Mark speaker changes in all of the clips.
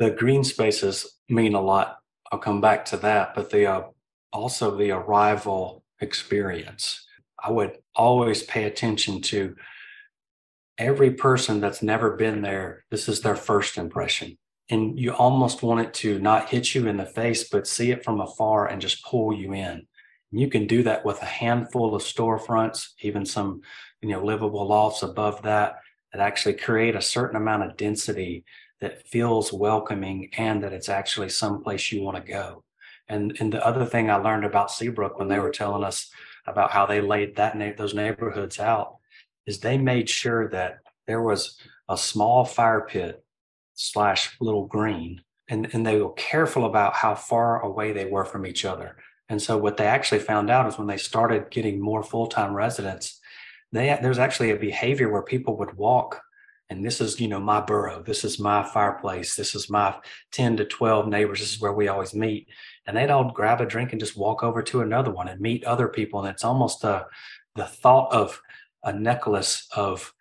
Speaker 1: the green spaces mean a lot. I'll come back to that, but the uh, also the arrival experience. I would always pay attention to every person that's never been there. This is their first impression. And you almost want it to not hit you in the face, but see it from afar and just pull you in. And you can do that with a handful of storefronts, even some, you know, livable lofts above that, that actually create a certain amount of density that feels welcoming and that it's actually someplace you want to go. And and the other thing I learned about Seabrook when they were telling us about how they laid that na- those neighborhoods out is they made sure that there was a small fire pit slash little green and, and they were careful about how far away they were from each other. And so what they actually found out is when they started getting more full-time residents, they there's actually a behavior where people would walk and this is you know my borough this is my fireplace. This is my 10 to 12 neighbors. This is where we always meet. And they'd all grab a drink and just walk over to another one and meet other people. And it's almost a, the thought of a necklace of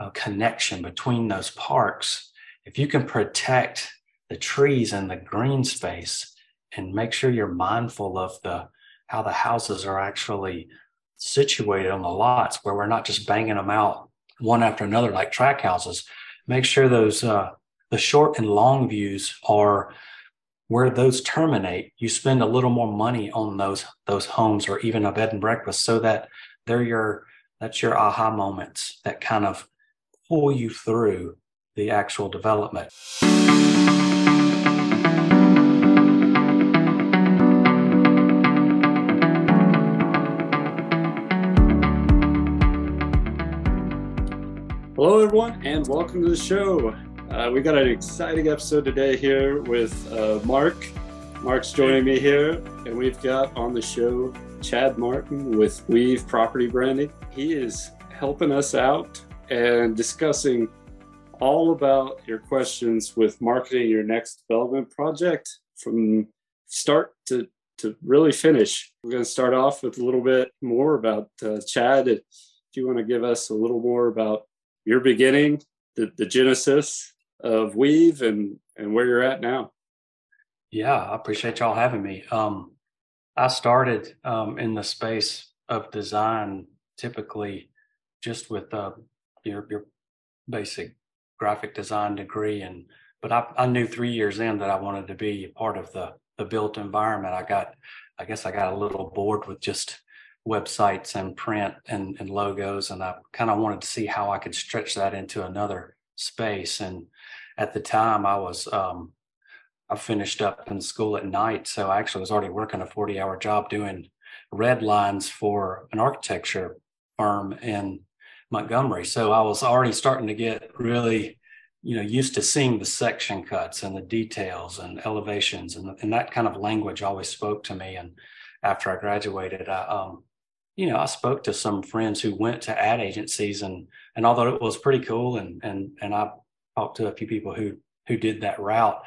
Speaker 1: a connection between those parks. If you can protect the trees and the green space and make sure you're mindful of the how the houses are actually situated on the lots where we're not just banging them out one after another like track houses make sure those uh, the short and long views are where those terminate. You spend a little more money on those those homes or even a bed and breakfast so that they're your that's your aha moments that kind of pull you through the actual development
Speaker 2: Hello, everyone, and welcome to the show. Uh, we got an exciting episode today here with uh, Mark. Mark's joining me here, and we've got on the show Chad Martin with Weave Property Branding. He is helping us out and discussing all about your questions with marketing your next development project from start to, to really finish. We're going to start off with a little bit more about uh, Chad. If you want to give us a little more about your beginning, the, the genesis of Weave and, and where you're at now.
Speaker 1: Yeah, I appreciate y'all having me. Um, I started um, in the space of design typically just with uh, your, your basic graphic design degree. And, but I, I knew three years in that I wanted to be part of the, the built environment. I got, I guess I got a little bored with just websites and print and, and logos. And I kind of wanted to see how I could stretch that into another space. And at the time I was, um, I finished up in school at night. So I actually was already working a 40 hour job doing red lines for an architecture firm in Montgomery. So I was already starting to get really, you know, used to seeing the section cuts and the details and elevations and, and that kind of language always spoke to me. And after I graduated, I, um, you know, I spoke to some friends who went to ad agencies and and although it was pretty cool and and and I talked to a few people who who did that route,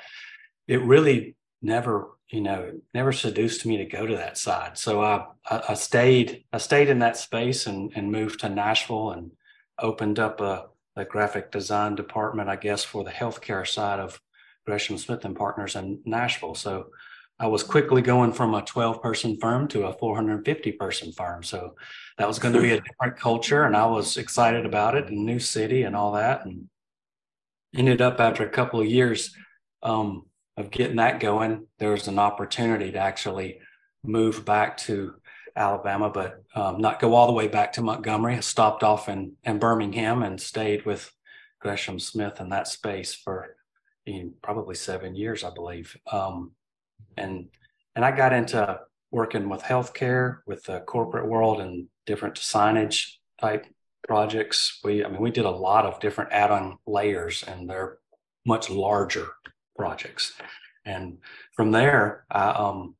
Speaker 1: it really never, you know, never seduced me to go to that side. So I I, stayed I stayed in that space and and moved to Nashville and opened up a, a graphic design department, I guess, for the healthcare side of Gresham Smith and Partners in Nashville. So I was quickly going from a 12 person firm to a 450 person firm. So that was going to be a different culture. And I was excited about it and new city and all that. And ended up after a couple of years um, of getting that going, there was an opportunity to actually move back to Alabama, but um, not go all the way back to Montgomery. I stopped off in, in Birmingham and stayed with Gresham Smith in that space for you know, probably seven years, I believe. Um, and and I got into working with healthcare, with the corporate world, and different signage type projects. We, I mean, we did a lot of different add-on layers, and they're much larger projects. And from there, I um,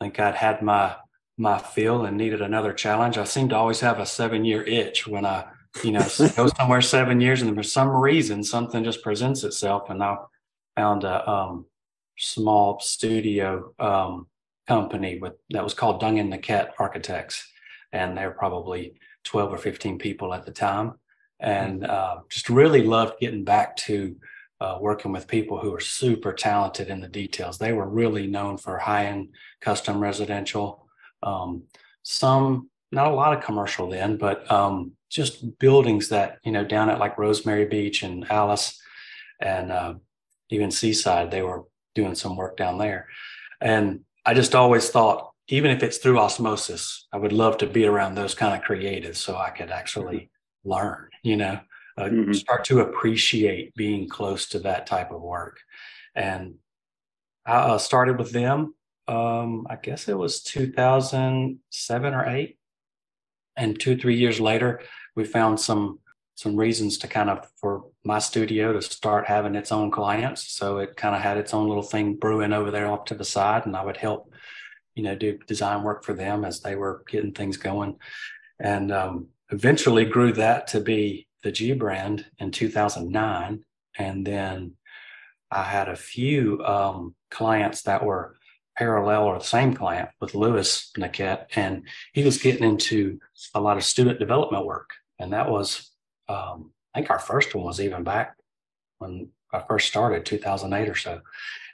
Speaker 1: think I'd had my my feel and needed another challenge. I seem to always have a seven-year itch when I, you know, go somewhere seven years, and for some reason something just presents itself, and I found a um, small studio um, company with that was called Dungan Nequette Architects, and they were probably twelve or fifteen people at the time, and uh, just really loved getting back to uh, working with people who are super talented in the details. They were really known for high end custom residential. Um, some, not a lot of commercial then, but um, just buildings that, you know, down at like Rosemary Beach and Alys and uh, even Seaside, they were doing some work down there. And I just always thought, even if it's through osmosis, I would love to be around those kind of creatives so I could actually learn, you know uh, mm-hmm. start to appreciate being close to that type of work. And I uh, started with them. Um, I guess it was 2007 or eight, and two three years later, we found some some reasons to kind of for my studio to start having its own clients. So it kind of had its own little thing brewing over there off to the side, and I would help, you know, do design work for them as they were getting things going, and um, eventually grew that to be the G brand in 2009. And then I had a few um, clients that were parallel or the same client with Lewis Nequette, and he was getting into a lot of student development work. And that was, um, I think our first one was even back when I first started, 2008 or so.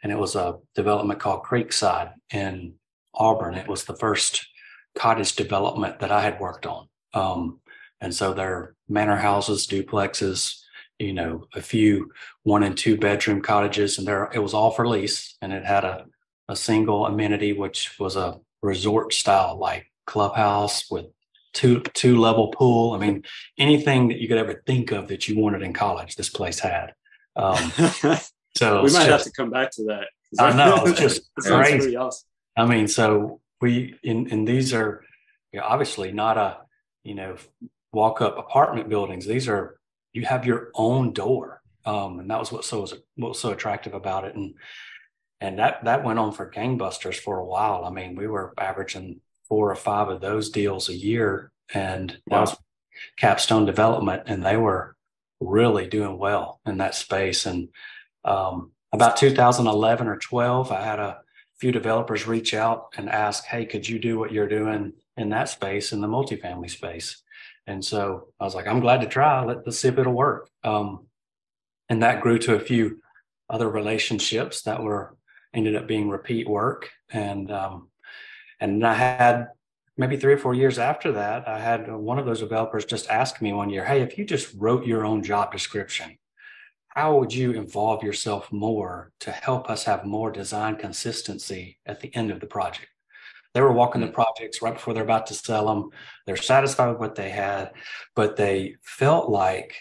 Speaker 1: And it was a development called Creekside in Auburn. It was the first cottage development that I had worked on. Um, and so they're manor houses, duplexes, you know, a few one and two bedroom cottages, and there it was all for lease, and it had a a single amenity, which was a resort style like clubhouse with two two level pool. I mean, anything that you could ever think of that you wanted in college, this place had. Um,
Speaker 2: so we might just, have to come back to that.
Speaker 1: I know it's just crazy. Awesome. I mean, so we in and these are you know, obviously not a you know walk up apartment buildings. These are you have your own door, um, and that was what so was what was so attractive about it. And and that that went on for gangbusters for a while. I mean, we were averaging four or five of those deals a year, and wow. that was capstone development, and they were really doing well in that space. And um, about 2011 or 12, I had a few developers reach out and ask, "Hey, could you do what you're doing in that space in the multifamily space?" And so I was like, I'm glad to try. Let, us see if it'll work. Um, and that grew to a few other relationships that were ended up being repeat work. And um, and I had maybe three or four years after that, I had one of those developers just ask me one year, "Hey, if you just wrote your own job description, how would you involve yourself more to help us have more design consistency at the end of the project?" They were walking the mm. projects right before they're about to sell them. They're satisfied with what they had, but they felt like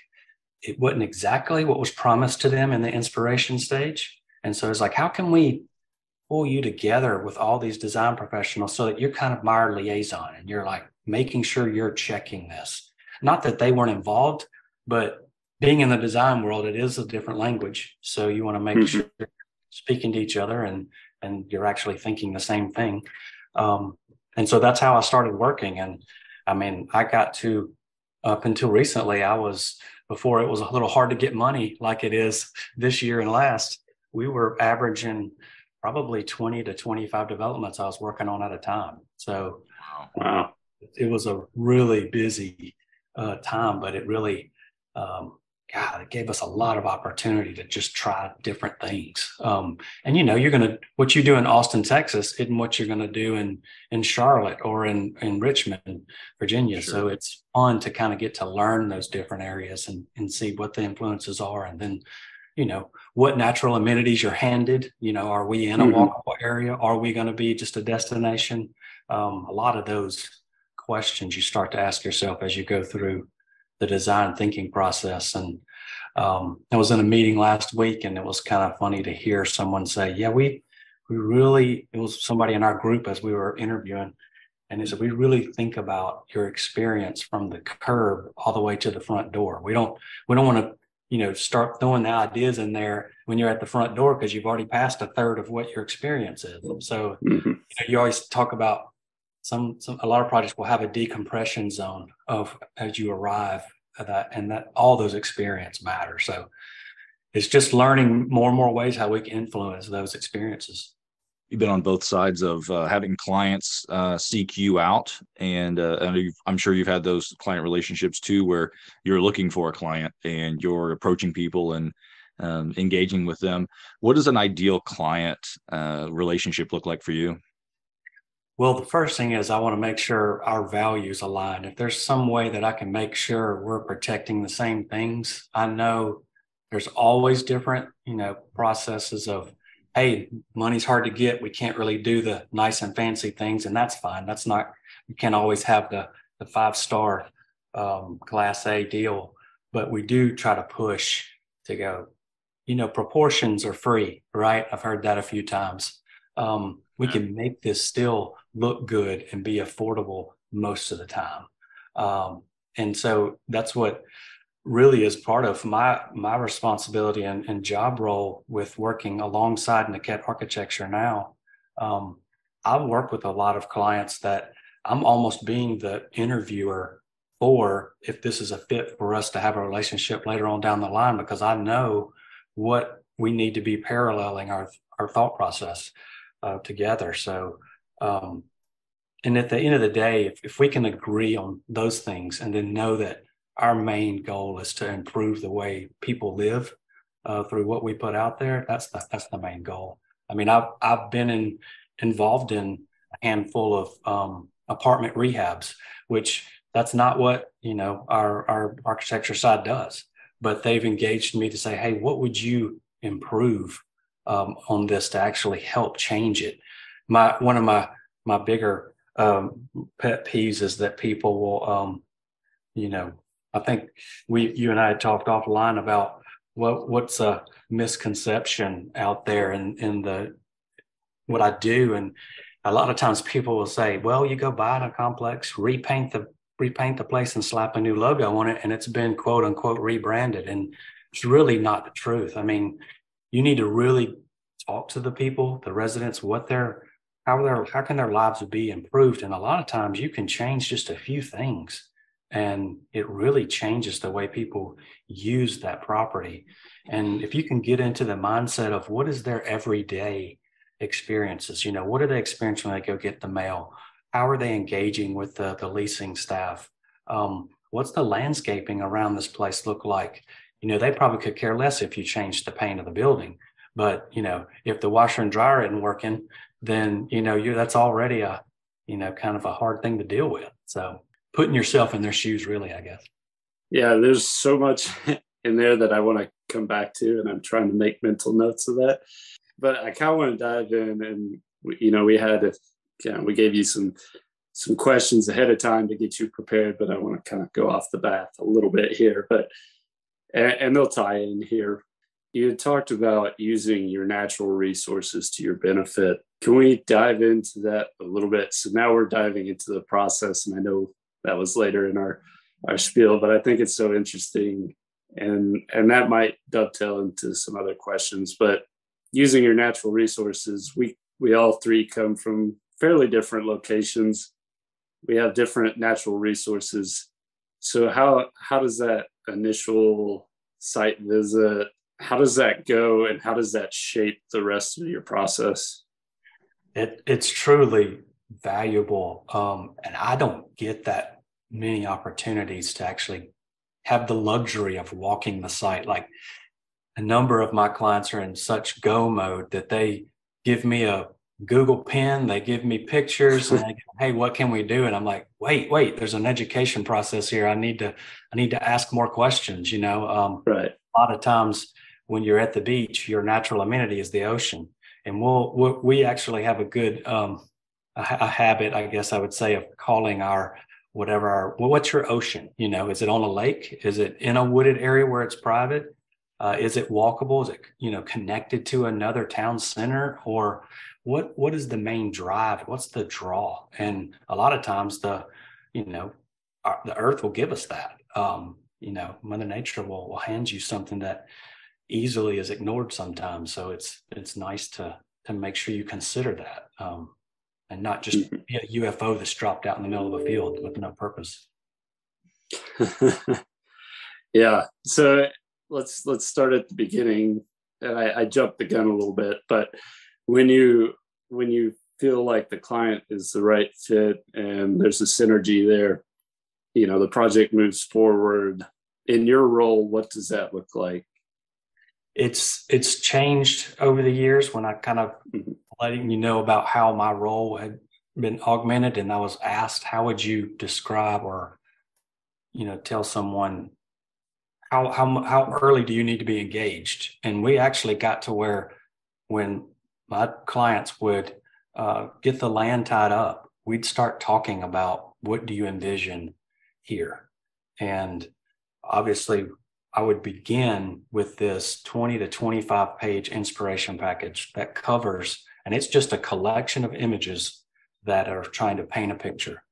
Speaker 1: it wasn't exactly what was promised to them in the inspiration stage. And so it's like, how can we pull you together with all these design professionals so that you're kind of my liaison and you're like making sure you're checking this? Not that they weren't involved, but being in the design world, it is a different language. So you want to make mm-hmm. sure you're speaking to each other and and you're actually thinking the same thing. Um, and so that's how I started working. And I mean, I got to up until recently, I was before it was a little hard to get money like it is this year and last. We were averaging probably 20 to 25 developments I was working on at a time. So wow. it was a really busy uh, time, but it really um, God, it gave us a lot of opportunity to just try different things. Um, and you know, you're gonna what you do in Austin, Texas, isn't what you're gonna do in in Charlotte or in in Richmond, Virginia. Sure. So it's fun to kind of get to learn those different areas and and see what the influences are, and then you know what natural amenities you're handed. You know, are we in a mm-hmm. walkable area? Are we going to be just a destination? Um, a lot of those questions you start to ask yourself as you go through the design thinking process. And um, I was in a meeting last week, and it was kind of funny to hear someone say, "Yeah, we we really." It was somebody in our group as we were interviewing, and he said, "We really think about your experience from the curb all the way to the front door. We don't we don't want to." You know, start throwing the ideas in there when you're at the front door because you've already passed a third of what your experience is. So mm-hmm. you, know, you always talk about some, some a lot of projects will have a decompression zone of as you arrive at that and that all those experience matter so it's just learning more and more ways how we can influence those experiences
Speaker 3: you've been on both sides of uh, having clients uh, seek you out and, uh, and i'm sure you've had those client relationships too where you're looking for a client and you're approaching people and um, engaging with them. What does an ideal client uh, relationship look like for you?
Speaker 1: Well, the first thing is I want to make sure our values align. If there's some way that I can make sure we're protecting the same things, I know there's always different, you know, processes of, hey, money's hard to get. We can't really do the nice and fancy things, and that's fine. That's not you can't always have the the five star um, class A deal, but we do try to push to go. You know, proportions are free, right? I've heard that a few times. Um, we can make this still look good and be affordable most of the time. Um, and so that's what really is part of my my responsibility and, and job role with working alongside Nequette Architecture now. Um, I work with a lot of clients that I'm almost being the interviewer for if this is a fit for us to have a relationship later on down the line because I know what we need to be paralleling our our thought process uh, together. So, um, and at the end of the day, if, if we can agree on those things and then know that our main goal is to improve the way people live uh, through what we put out there, that's the, that's the main goal. I mean, I've, I've been in, involved in a handful of um, apartment rehabs, which that's not what, you know, our, our architecture side does, but they've engaged me to say, Hey, what would you improve um, on this to actually help change it. My one of my my bigger um, pet peeves is that people will, um, you know, I think we you and I had talked offline about what what's a misconception out there in in the what I do, and a lot of times people will say, "Well, you go buy a complex, repaint the repaint the place, and slap a new logo on it, and it's been quote unquote rebranded," and it's really not the truth. I mean, you need to really talk to the people, the residents, what their how their how can their lives be improved. And a lot of times you can change just a few things and it really changes the way people use that property. And if you can get into the mindset of what is their everyday experiences, you know, what are they experiencing when they go get the mail? How are they engaging with the, the leasing staff? Um, what's the landscaping around this place look like? you know, they probably could care less if you change the paint of the building. But, you know, if the washer and dryer isn't working, then, you know, you that's already a, you know, kind of a hard thing to deal with. So putting yourself in their shoes, really, I guess.
Speaker 2: Yeah, there's so much in there that I want to come back to, and I'm trying to make mental notes of that. But I kind of want to dive in, and you know, we had, a, know, we gave you some some questions ahead of time to get you prepared, but I want to kind of go off the bat a little bit here. But and, and they'll tie in here. You talked about using your natural resources to your benefit. Can we dive into that a little bit? So now we're diving into the process, and I know that was later in our our spiel, but I think it's so interesting, and and that might dovetail into some other questions. But using your natural resources, we we all three come from fairly different locations. We have different natural resources. So how how does that initial site visit how does that go and how does that shape the rest of your process
Speaker 1: it it's truly valuable um, and i don't get that many opportunities to actually have the luxury of walking the site like a number of my clients are in such go mode that they give me a Google Pen. They give me pictures and they go, hey, what can we do? And I'm like, wait, wait, there's an education process here. I need to, I need to ask more questions. You know, um,
Speaker 2: right.
Speaker 1: A lot of times when you're at the beach, your natural amenity is the ocean, and we'll, we actually have a good um, a, a, habit, I guess I would say, of calling our whatever our well, what's your ocean? You know, is it on a lake? Is it in a wooded area where it's private? Uh, is it walkable? Is it you know connected to another town center or what what is the main drive what's the draw and a lot of times the you know our, the earth will give us that um you know mother nature will, will hand you something that easily is ignored sometimes so it's it's nice to to make sure you consider that um and not just mm-hmm. be a ufo that's dropped out in the middle of a field with no purpose
Speaker 2: yeah so let's let's start at the beginning and I, I jumped the gun a little bit but when you when you feel like the client is the right fit and there's a synergy there you know the project moves forward in your role what does that look like
Speaker 1: it's it's changed over the years when I kind of
Speaker 2: Mhm.
Speaker 1: Letting you know about how my role had been augmented and I was asked how would you describe or you know tell someone how how how early do you need to be engaged? And we actually got to where when my clients would uh, get the land tied up we'd start talking about what do you envision here? And obviously I would begin with this 20 to 25 page inspiration package that covers, and it's just a collection of images that are trying to paint a picture.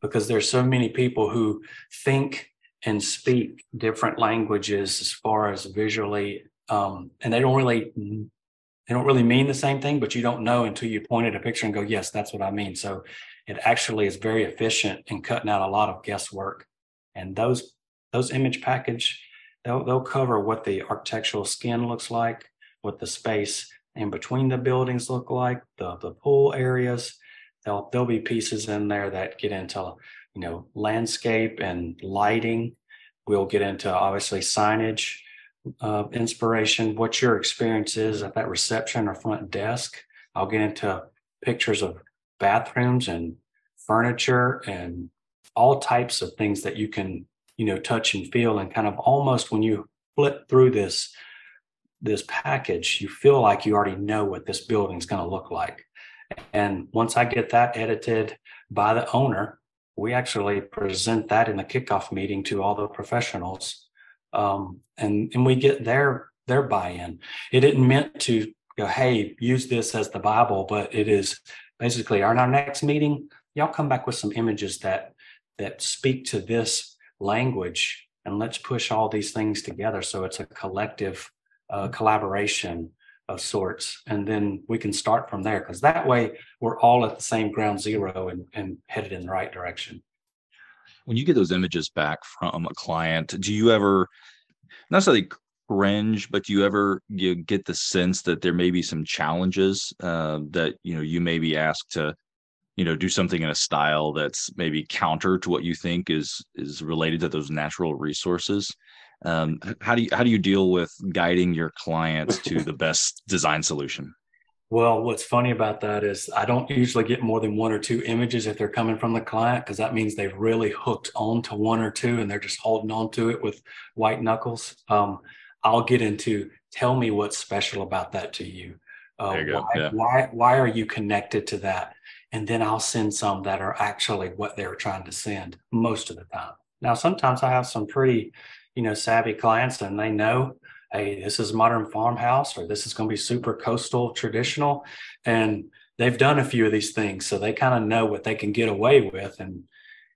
Speaker 1: Because there's so many people who think and speak different languages as far as visually, um, and they don't really they don't really mean the same thing, but you don't know until you point at a picture and go, yes, that's what I mean. So it actually is very efficient in cutting out a lot of guesswork. And those those image package they'll they'll cover what the architectural skin looks like, what the space in between the buildings look like, the the pool areas. There'll there'll be pieces in there that get into you know landscape and lighting. We'll get into obviously signage, uh, inspiration, what your experience is at that reception or front desk. I'll get into pictures of bathrooms and furniture and all types of things that you can you know touch and feel and kind of almost when you flip through this this package you feel like you already know what this building is going to look like. And once i get that edited by the owner we actually present that in the kickoff meeting to all the professionals um, and and we get their their buy-in. It isn't meant to go hey use this as the bible but it is basically on our next meeting y'all come back with some images that that speak to this language and let's push all these things together. So it's a collective uh, collaboration of sorts and then we can start from there because that way we're all at the same ground zero and, and headed in the right direction.
Speaker 3: When you get those images back from a client do you ever not necessarily cringe but do you ever you get the sense that there may be some challenges uh, that you know you may be asked to you know do something in a style that's maybe counter to what you think is is related to those natural resources um, how do you how do you deal with guiding your clients to the best design solution?
Speaker 1: Well what's funny about that is i don't usually get more than one or two images if they're coming from the client because that means they've really hooked on to one or two and they're just holding on to it with white knuckles. Um, i'll get into tell me what's special about that to you, uh,
Speaker 3: you
Speaker 1: why,
Speaker 3: yeah.
Speaker 1: why why are you connected to that? And then I'll send some that are actually what they're trying to send most of the time. Now, sometimes I have some pretty, you know, savvy clients and they know, hey, this is modern farmhouse or this is going to be super coastal traditional. And they've done a few of these things. So they kind of know what they can get away with. And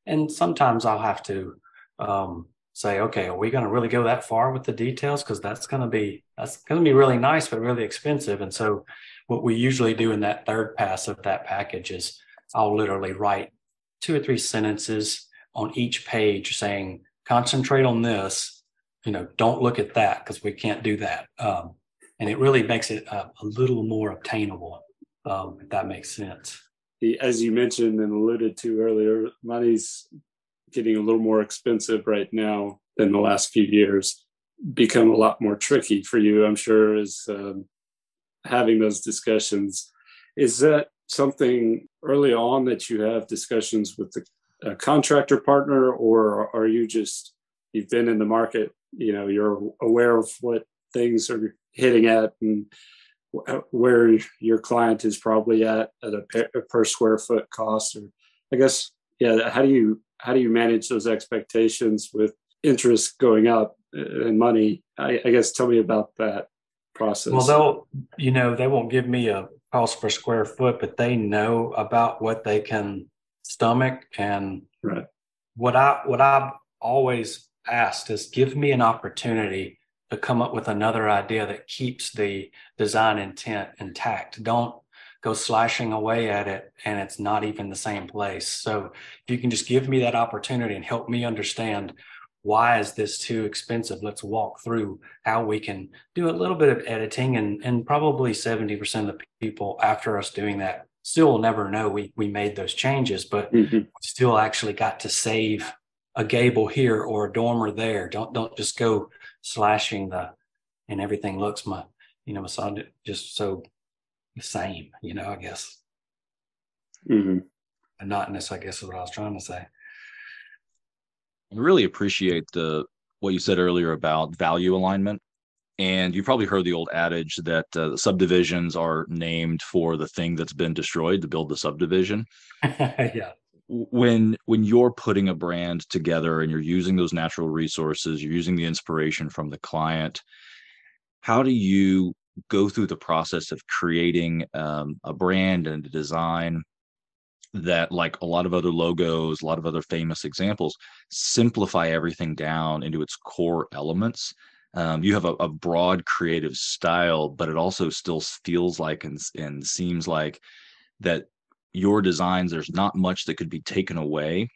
Speaker 1: and sometimes I'll have to um, say, okay, are we going to really go that far with the details? Because that's going to be that's going to be really nice, but really expensive. And so what we usually do in that third pass of that package is I'll literally write two or three sentences on each page saying, concentrate on this, you know, don't look at that because we can't do that. Um, and it really makes it a, a little more obtainable, um, if that makes sense.
Speaker 2: As you mentioned and alluded to earlier, money's getting a little more expensive right now than the last few years. Become a lot more tricky for you, I'm sure, is um, having those discussions. Is that something early on that you have discussions with the a contractor partner, or are you just you've been in the market? You know, you're aware of what things are hitting at and where your client is probably at at a per, per square foot cost. Or I guess, yeah. How do you how do you manage those expectations with interest going up uh, and money? I, I guess tell me about that process.
Speaker 1: Well, they'll, you know, they won't give me a cost per square foot, but they know about what they can stomach. And
Speaker 2: Right.
Speaker 1: what I what I've always asked is give me an opportunity to come up with another idea that keeps the design intent intact. Don't go slashing away at it and it's not even the same place. So if you can just give me that opportunity and help me understand why is this too expensive? Let's walk through how we can do a little bit of editing and and probably 70% of the people after us doing that still will never know we we made those changes, but
Speaker 2: Mhm.
Speaker 1: still actually got to save a gable here or a dormer there. Don't don't just go slashing the and everything looks my you know massage just so the same you know i guess
Speaker 2: mm-hmm.
Speaker 1: monotonous i guess is what i was trying to say
Speaker 3: I really appreciate the what you said earlier about value alignment and you've probably heard the old adage that uh, subdivisions are named for the thing that's been destroyed to build the subdivision.
Speaker 1: yeah.
Speaker 3: When when you're putting a brand together and you're using those natural resources, you're using the inspiration from the client. How do you go through the process of creating um, a brand and a design that, like a lot of other logos, a lot of other famous examples, simplify everything down into its core elements um, you have a, a, broad creative style, but it also still feels like and, and seems like that your designs, there's not much that could be taken away.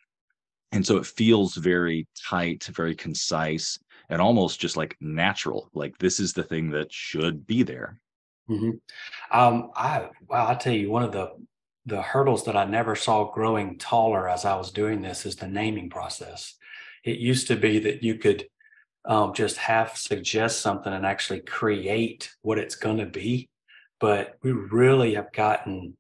Speaker 3: And so it feels very tight, very concise, and almost just like natural. Like this is the thing that should be there.
Speaker 1: Mm-hmm. Um, I wow, I tell you, one of the the hurdles that I never saw growing taller as I was doing this is the naming process. It used to be that you could um, just half suggest something and actually create what it's going to be. But we really have gotten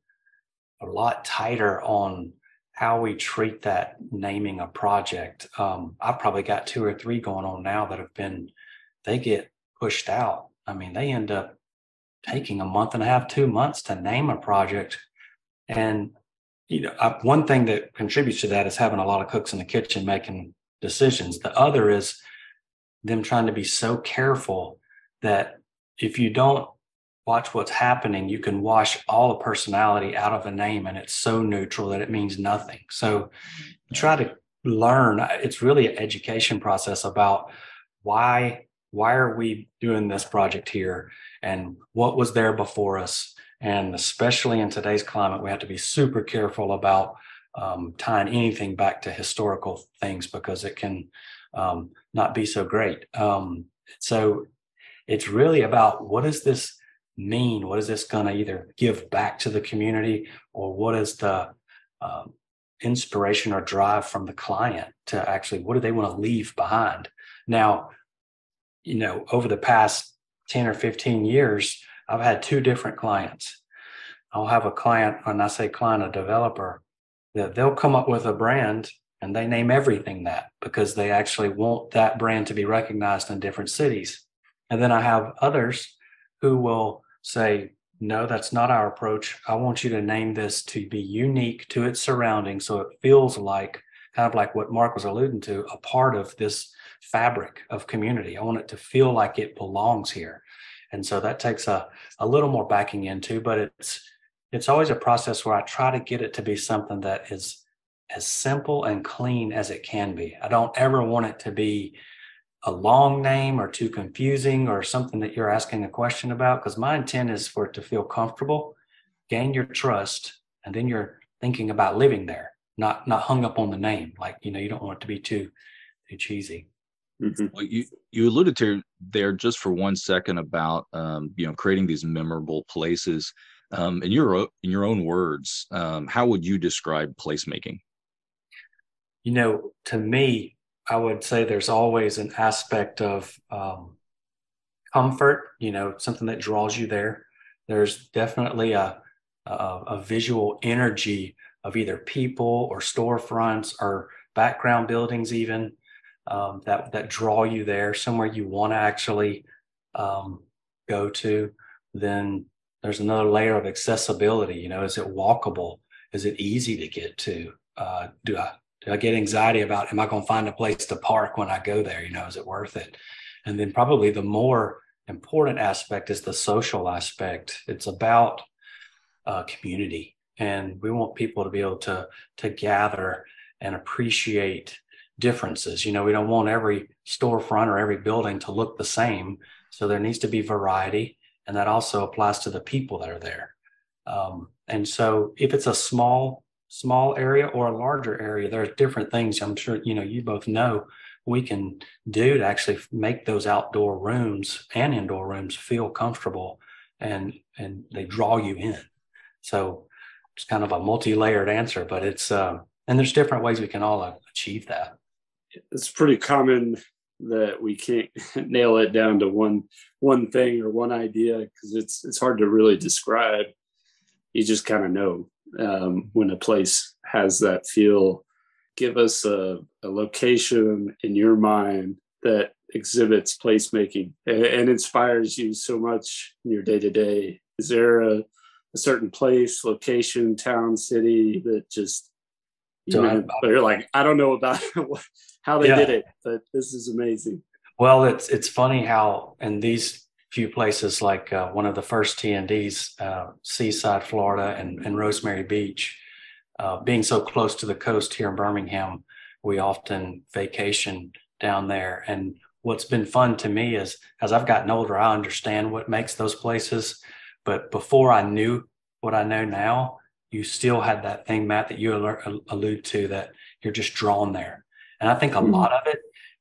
Speaker 1: a lot tighter on how we treat that naming a project. Um, I've probably got two or three going on now that have been, they get pushed out. I mean, they end up taking a month and a half, two months to name a project. And, you know, I, one thing that contributes to that is having a lot of cooks in the kitchen making decisions. The other is them trying to be so careful that if you don't watch what's happening, you can wash all the personality out of a name and it's so neutral that it means nothing. So try to learn. It's really an education process about why why are we doing this project here and what was there before us and especially in today's climate we have to be super careful about um, tying anything back to historical things because it can um, not be so great. Um, so it's really about what does this mean? What is this going to either give back to the community or what is the um, inspiration or drive from the client to actually what do they want to leave behind? Now, you know, over the past 10 or 15 years, I've had two different clients. I'll have a client, when I say client, a developer, that they'll come up with a brand and they name everything that because they actually want that brand to be recognized in different cities. And then I have others who will say, no, that's not our approach. I want you to name this to be unique to its surroundings so it feels like kind of like what Mark was alluding to, a part of this fabric of community. I want it to feel like it belongs here. And so that takes a, a little more backing into, but it's it's always a process where I try to get it to be something that is as simple and clean as it can be. I don't ever want it to be a long name or too confusing or something that you're asking a question about because my intent is for it to feel comfortable, gain your trust, and then you're thinking about living there, not not hung up on the name. Like, you know, you don't want it to be too too cheesy.
Speaker 3: Mm-hmm. Well, you you alluded to there just for one second about um, you know creating these memorable places. Um, in your in your own words, um, how would you describe placemaking?
Speaker 1: You know, to me, I would say there's always an aspect of um, comfort, you know, something that draws you there. There's definitely a, a, a visual energy of either people or storefronts or background buildings, even um, that that draw you there, somewhere you want to actually um, go to. Then there's another layer of accessibility. You know, is it walkable? Is it easy to get to? Uh, do I I get anxiety about am I going to find a place to park when I go there? You know, is it worth it? And then probably the more important aspect is the social aspect. It's about uh, community, and we want people to be able to to gather and appreciate differences. You know, we don't want every storefront or every building to look the same. So there needs to be variety, and that also applies to the people that are there. Um, and so, if it's a small small area or a larger area, there are different things I'm sure you know you both know we can do to actually make those outdoor rooms and indoor rooms feel comfortable and and they draw you in. So it's kind of a multi-layered answer, but it's uh, and there's different ways we can all achieve that.
Speaker 2: It's pretty common that we can't nail it down to one one thing or one idea because it's it's hard to really describe. You just kind of know um, when a place has that feel. Give us a, a location in your mind that exhibits placemaking and, and inspires you so much in your day to day. Is there a, a certain place, location, town, city that just you so know, I, you're like, I don't know about how they yeah. did it, but this is amazing.
Speaker 1: Well, it's it's funny how in these few places, like uh, one of the first TNDs, uh, Seaside, Florida, and, and Rosemary Beach, uh, being so close to the coast here in Birmingham, we often vacation down there. And what's been fun to me is as I've gotten older, I understand what makes those places. But before I knew what I know now, you still had that thing, Matt, that you allude to that you're just drawn there. And I think a mm-hmm. lot of it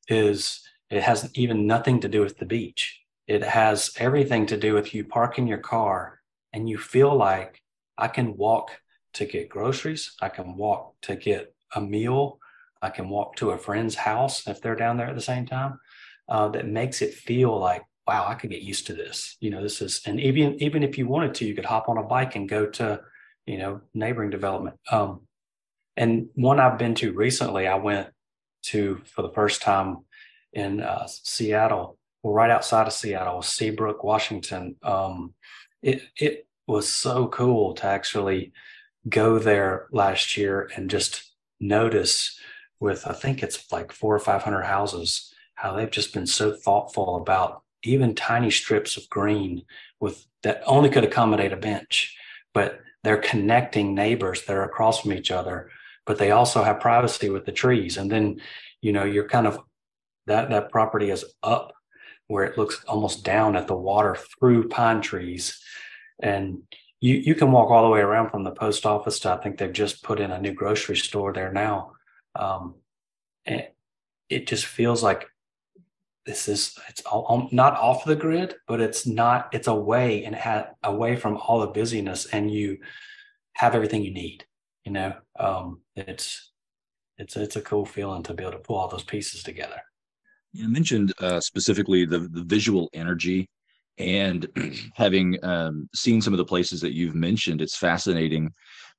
Speaker 1: is it has even nothing to do with the beach. It has everything to do with you parking your car and you feel like I can walk to get groceries. I can walk to get a meal. I can walk to a friend's house if they're down there at the same time. Uh, that makes it feel like, wow, I could get used to this. You know, this is, and even even if you wanted to, you could hop on a bike and go to you know, neighboring development. Um, and one I've been to recently, I went to for the first time in uh, Seattle, right outside of Seattle, Seabrook, Washington. Um, it it was so cool to actually go there last year and just notice with I think it's like four or five hundred houses how they've just been so thoughtful about even tiny strips of green with that only could accommodate a bench, but they're connecting neighbors that are across from each other, but they also have privacy with the trees. And then, you know, you're kind of that that property is up where it looks almost down at the water through pine trees. And you you can walk all the way around from the post office to I think they've just put in a new grocery store there now. Um, and it just feels like this is it's all, not off the grid, but it's not it's away and it away from all the busyness, and you have everything you need. You know, um, it's it's it's a cool feeling to be able to pull all those pieces together.
Speaker 3: You mentioned uh, specifically the the visual energy, and having um, seen some of the places that you've mentioned, it's fascinating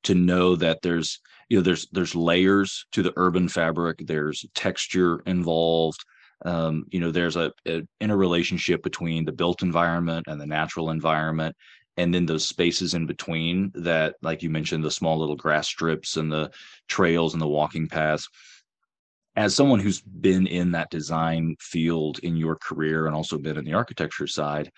Speaker 3: to know that there's you know there's there's layers to the urban fabric. There's texture involved um, you know there's a, a interrelationship between the built environment and the natural environment and then those spaces in between that like you mentioned the small little grass strips and the trails and the walking paths as someone who's been in that design field in your career and also been in the architecture side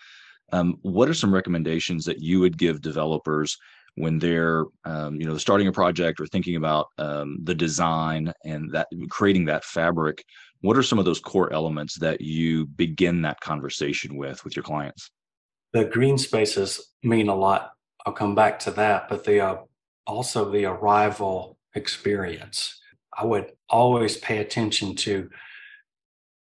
Speaker 3: um, what are some recommendations that you would give developers when they're um, you know starting a project or thinking about um, the design and that creating that fabric? What are some of those core elements that you begin that conversation with with your clients?
Speaker 1: The green spaces mean a lot. I'll come back to that but the uh, also the arrival experience i would always pay attention to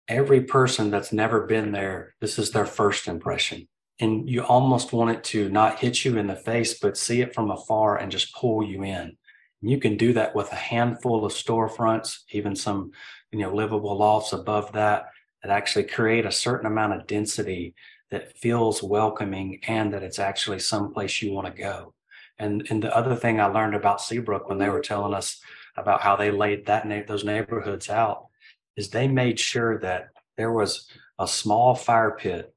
Speaker 1: every person that's never been there this is their first impression and you almost want it to not hit you in the face, but see it from afar and just pull you in. And you can do that with a handful of storefronts, even some, you know, livable lofts above that, that actually create a certain amount of density that feels welcoming and that it's actually someplace you want to go. And and the other thing I learned about Seabrook when they were telling us about how they laid that na- those neighborhoods out is they made sure that there was a small fire pit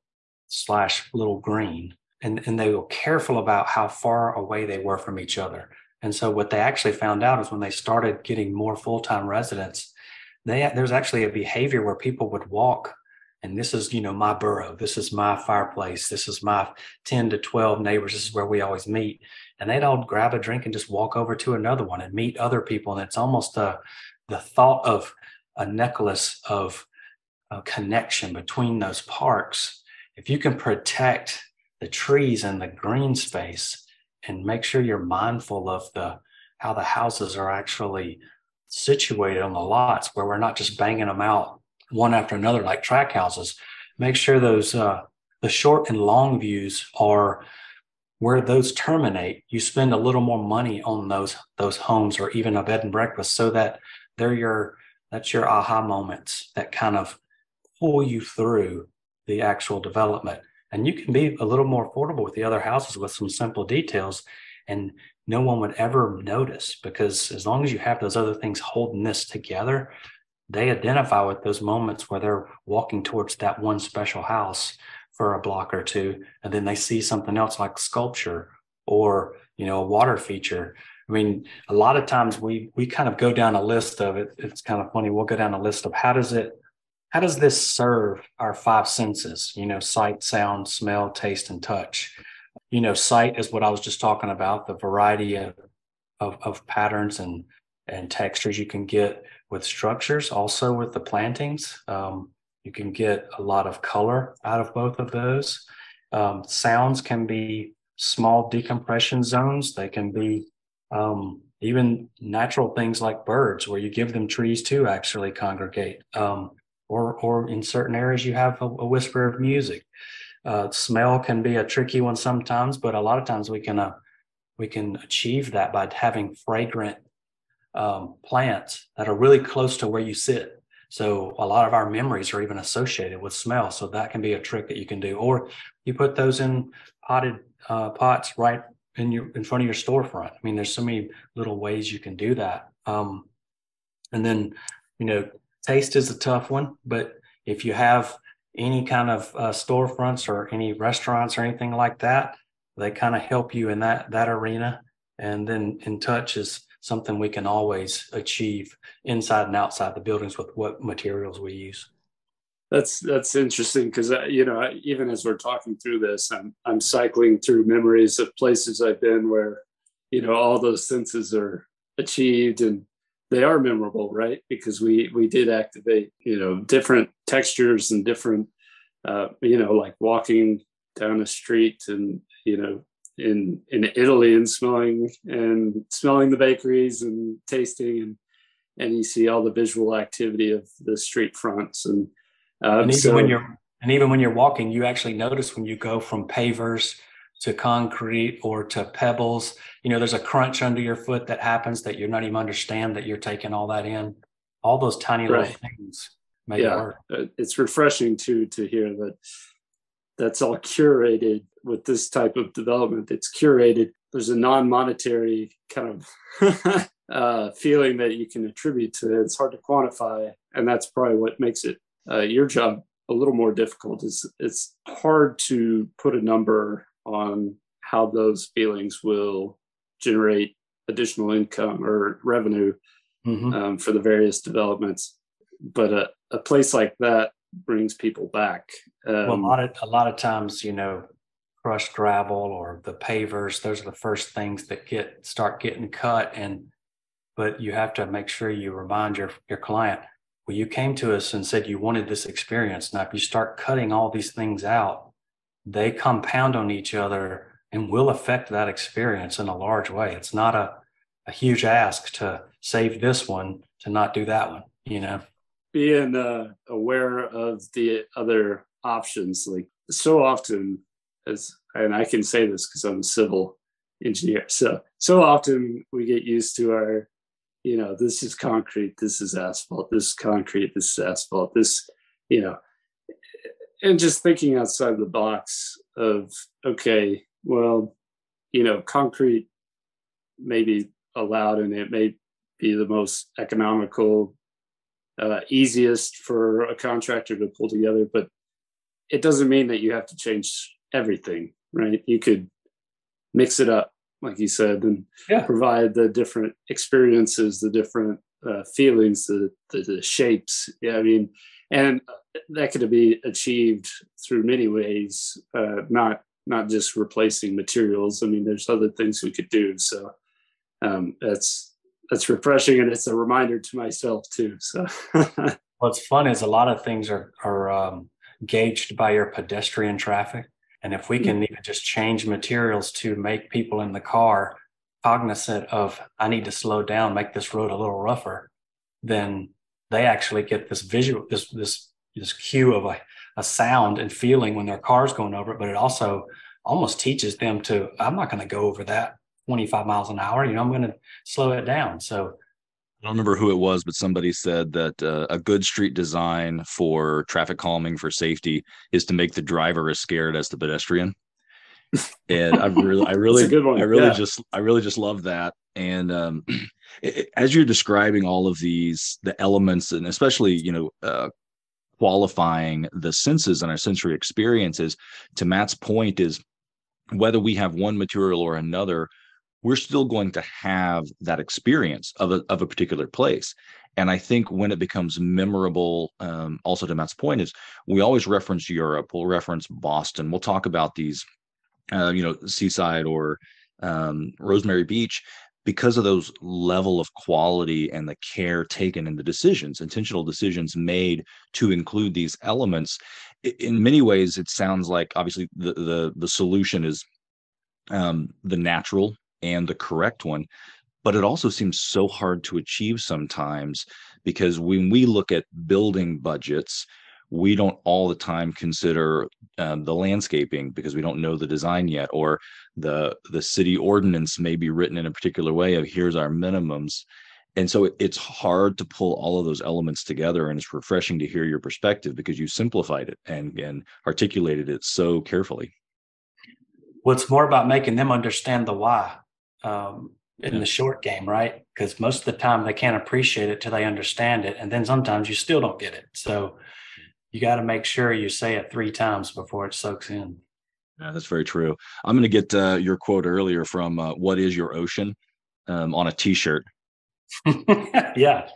Speaker 1: slash little green. And, and they were careful about how far away they were from each other. And so what they actually found out is when they started getting more full-time residents, they there's actually a behavior where people would walk and this is you know my burrow this is my fireplace this is my 10 to 12 neighbors this is where we always meet and they'd all grab a drink and just walk over to another one and meet other people. And it's almost a, the thought of a necklace of a connection between those parks. If you can protect the trees and the green space and make sure you're mindful of the how the houses are actually situated on the lots where we're not just banging them out one after another like track houses make sure those uh, the short and long views are where those terminate you spend a little more money on those those homes or even a bed and breakfast so that they're your that's your aha moments that kind of pull you through the actual development. And you can be a little more affordable with the other houses with some simple details, and no one would ever notice because as long as you have those other things holding this together, they identify with those moments where they're walking towards that one special house for a block or two, and then they see something else like sculpture or you know a water feature. I mean, a lot of times we we kind of go down a list of it. It's kind of funny. We'll go down a list of how does it how does this serve our five senses? You know, sight, sound, smell, taste, and touch. You know, sight is what I was just talking about, the variety of of, of patterns and and textures you can get with structures, also with the plantings. Um, you can get a lot of color out of both of those. Um, sounds can be small decompression zones. They can be um, even natural things like birds, where you give them trees to actually congregate. Um, or, or in certain areas, you have a, a whisper of music. Uh, smell can be a tricky one sometimes, but a lot of times we can uh, we can achieve that by having fragrant um, plants that are really close to where you sit. So a lot of our memories are even associated with smell. So that can be a trick that you can do. Or you put those in potted uh, pots right in your in front of your storefront. I mean, there's so many little ways you can do that. Um, and then, you know, taste is a tough one, but if you have any kind of uh, storefronts or any restaurants or anything like that, they kind of help you in that that arena. And then in touch is something we can always achieve inside and outside the buildings with what materials we use.
Speaker 2: That's that's interesting because uh, you know even as we're talking through this, I'm I'm cycling through memories of places I've been where you know all those senses are achieved and they are memorable, right? Because we we did activate you know different textures and different uh, you know like walking down a street and you know in in Italy and smelling and smelling the bakeries and tasting and and you see all the visual activity of the street fronts and,
Speaker 1: um, and even so, when you're and even when you're walking, you actually notice when you go from pavers to concrete or to pebbles. You know, there's a crunch under your foot that happens that you're not even understand that you're taking all that in. All those tiny right. little things make yeah, it work.
Speaker 2: Uh, it's refreshing to to hear that that's all curated with this type of development. It's curated. There's a non-monetary kind of uh, feeling that you can attribute to it. It's hard to quantify, and that's probably what makes it uh, your job a little more difficult. Is it's hard to put a number on how those feelings will generate additional income or revenue mm-hmm. um, for the various developments. But a, a place like that brings people back.
Speaker 1: Um, well, a lot of a lot of times, you know, crushed gravel or the pavers; those are the first things that get start getting cut. And but you have to make sure you remind your your client. Well, you came to us and said you wanted this experience. Now, if you start cutting all these things out, they compound on each other and will affect that experience in a large way. It's not a, a huge ask to save this one to not do that one, you know?
Speaker 2: being uh, aware of the other options like so often as and i can say this because i'm a civil engineer so so often we get used to our you know this is concrete this is asphalt this is concrete this is asphalt this you know and just thinking outside the box of okay well you know concrete may be allowed and it may be the most economical uh, easiest for a contractor to pull together, but it doesn't mean that you have to change everything, right? You could mix it up, like you said, and yeah. provide the different experiences, the different uh, feelings, the, the, the shapes. Yeah, I mean, and that could be achieved through many ways, uh, not not just replacing materials. I mean, there's other things we could do. So um, that's that's refreshing and it's a reminder to myself too. So
Speaker 1: what's fun is a lot of things are are um, gauged by your pedestrian traffic, and if we can mm-hmm. even just change materials to make people in the car cognizant of I need to slow down, make this road a little rougher, then they actually get this visual this this this cue of a, a sound and feeling when their car's going over it, but it also almost teaches them to I'm not going to go over that 25 miles an hour, you know, I'm going to slow it down. So
Speaker 3: I don't remember who it was, but somebody said that uh, a good street design for traffic calming for safety is to make the driver as scared as the pedestrian. And I really, I really, I really yeah. just, I really just love that. And um, it, as you're describing all of these, the elements, and especially you know, uh, qualifying the senses and our sensory experiences, to Matt's point is whether we have one material or another we're still going to have that experience of a, of a particular place. And i think when it becomes memorable um, also to matt's point is we always reference europe we'll reference boston we'll talk about these uh, you know seaside or um, rosemary beach because of those level of quality and the care taken in the decisions intentional decisions made to include these elements. In many ways it sounds like obviously the the, the solution is um, the natural and the correct one but it also seems so hard to achieve sometimes because when we look at building budgets we don't all the time consider um, the landscaping because we don't know the design yet or the the city ordinance may be written in a particular way of here's our minimums. And so it, it's hard to pull all of those elements together and it's refreshing to hear your perspective because you simplified it and and articulated it so carefully.
Speaker 1: Well more about making them understand the why um, in yeah. the short game, right? Because most of the time they can't appreciate it till they understand it, and then sometimes you still don't get it. So you got to make sure you say it three times before it soaks in.
Speaker 3: Yeah, that's very true. I'm going to get uh, your quote earlier from uh, "What is your ocean?" Um, on a T-shirt.
Speaker 1: yeah,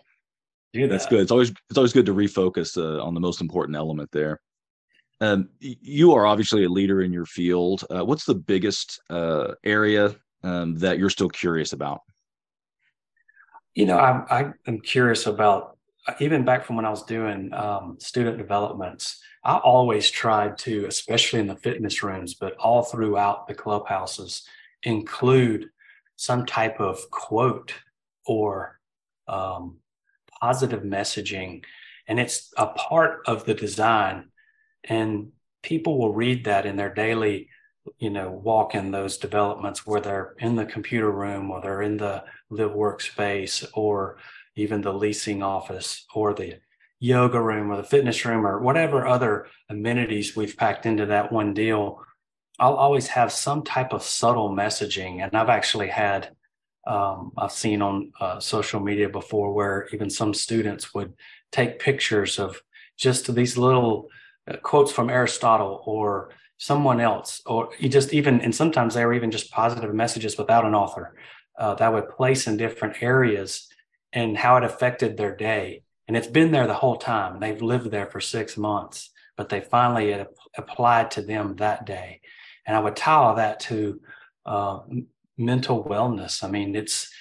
Speaker 3: that. that's good. It's always it's always good to refocus uh, on the most important element there. Um, you are obviously a leader in your field. Uh, what's the biggest uh, area um, that you're still curious about?
Speaker 1: You know, I, I am curious about even back from when I was doing um, student developments. I always tried to, especially in the fitness rooms, but all throughout the clubhouses, include some type of quote or um, positive messaging. And it's a part of the design. And people will read that in their daily you know walk in those developments where they're in the computer room or they're in the live workspace or even the leasing office or the yoga room or the fitness room or whatever other amenities we've packed into that one deal i'll always have some type of subtle messaging. And i've actually had um, i've seen on uh, social media before where even some students would take pictures of just these little uh, quotes from aristotle or someone else, or you just even, and sometimes they were even just positive messages without an author uh, that would place in different areas and how it affected their day. And it's been there the whole time. They've lived there for six months, but they finally applied to them that day. And I would tie all that to uh, mental wellness. I mean, it's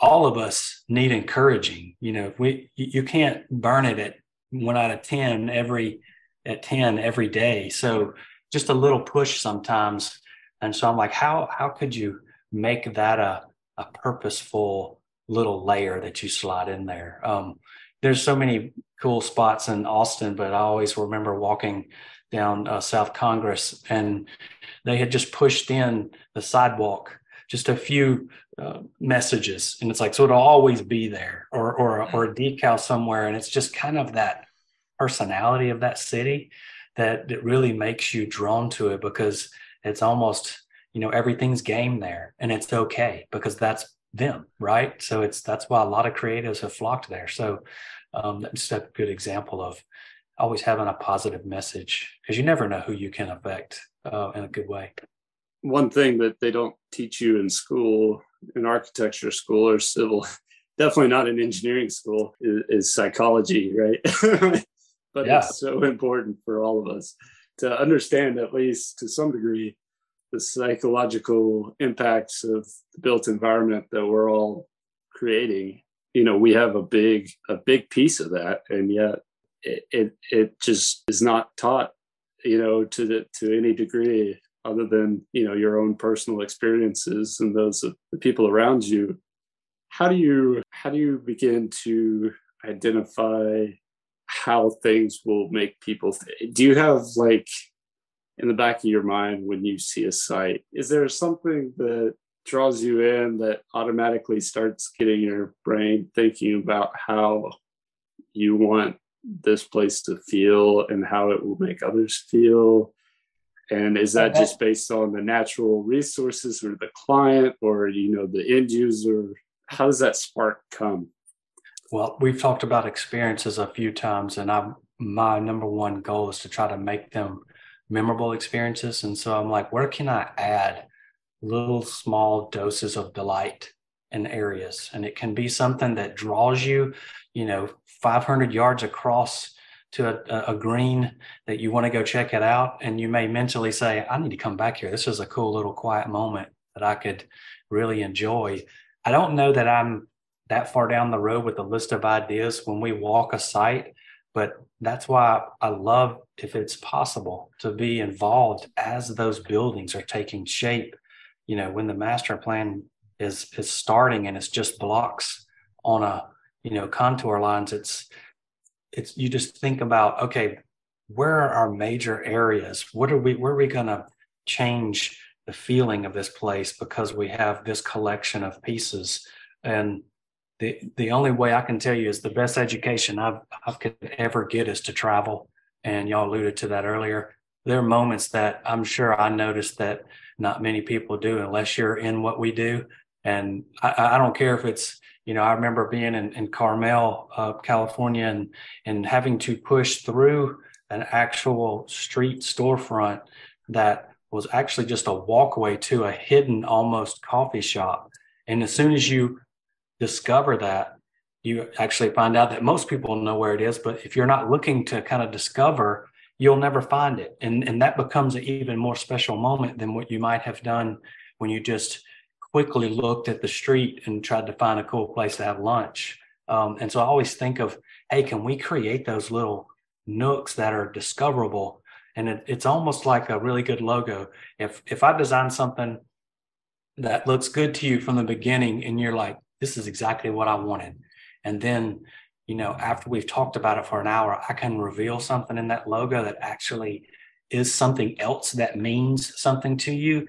Speaker 1: all of us need encouraging. You know, we you can't burn it at one out of ten every at ten every day. So just a little push sometimes. And so I'm like, how how could you make that a a purposeful little layer that you slide in there? Um, there's so many cool spots in Austin, but I always remember walking down uh, South Congress and they had just pushed in the sidewalk just a few uh, messages and it's like so it'll always be there or or or a decal somewhere and it's just kind of that personality of that city that that really makes you drawn to it because it's almost you know everything's game there and it's okay because that's them right? So it's that's why a lot of creatives have flocked there. So um, that's a good example of always having a positive message because you never know who you can affect uh, in a good way.
Speaker 2: One thing that they don't teach you in school in architecture school or civil definitely not in engineering school is, is psychology right but yeah. it's so important for all of us to understand at least to some degree the psychological impacts of the built environment that we're all creating you know we have a big a big piece of that and yet it it, it just is not taught you know to the to any degree other than you know your own personal experiences and those of the people around you how do you how do you begin to identify how things will make people th- do you have like in the back of your mind when you see a site is there something that draws you in that automatically starts getting your brain thinking about how you want this place to feel and how it will make others feel? And is that just based on the natural resources or the client or you know the end user? How does that spark come
Speaker 1: well we've talked about experiences a few times and i my number one goal is to try to make them memorable experiences. And so i'm like where can i add little small doses of delight in areas? And it can be something that draws you you know 500 yards across to a, a, green that you want to go check it out. And you may mentally say i need to come back here. This is a cool little quiet moment that i could really enjoy. I don't know that i'm that far down the road with a list of ideas when we walk a site. But that's why i love if it's possible to be involved as those buildings are taking shape. You know when the master plan is is starting and it's just blocks on a you know contour lines it's it's you just think about okay where are our major areas? What are we where are we going to change the feeling of this place because we have this collection of pieces? And the the only way i can tell you is the best education i've i could ever get is to travel. And y'all alluded to that earlier. There are moments that i'm sure i noticed that not many people do unless you're in what we do. And i, I don't care if it's you know, I remember being in, in Carmel, uh, California, and and having to push through an actual street storefront that was actually just a walkway to a hidden almost coffee shop. And as soon as you discover that, you actually find out that most people know where it is, but if you're not looking to kind of discover, you'll never find it. And and that becomes an even more special moment than what you might have done when you just quickly looked at the street and tried to find a cool place to have lunch. Um, and so I always think of, hey, can we create those little nooks that are discoverable? And it, it's almost like a really good logo. If if I design something that looks good to you from the beginning, and you're like, this is exactly what I wanted, and then you know after we've talked about it for an hour, I can reveal something in that logo that actually is something else that means something to you.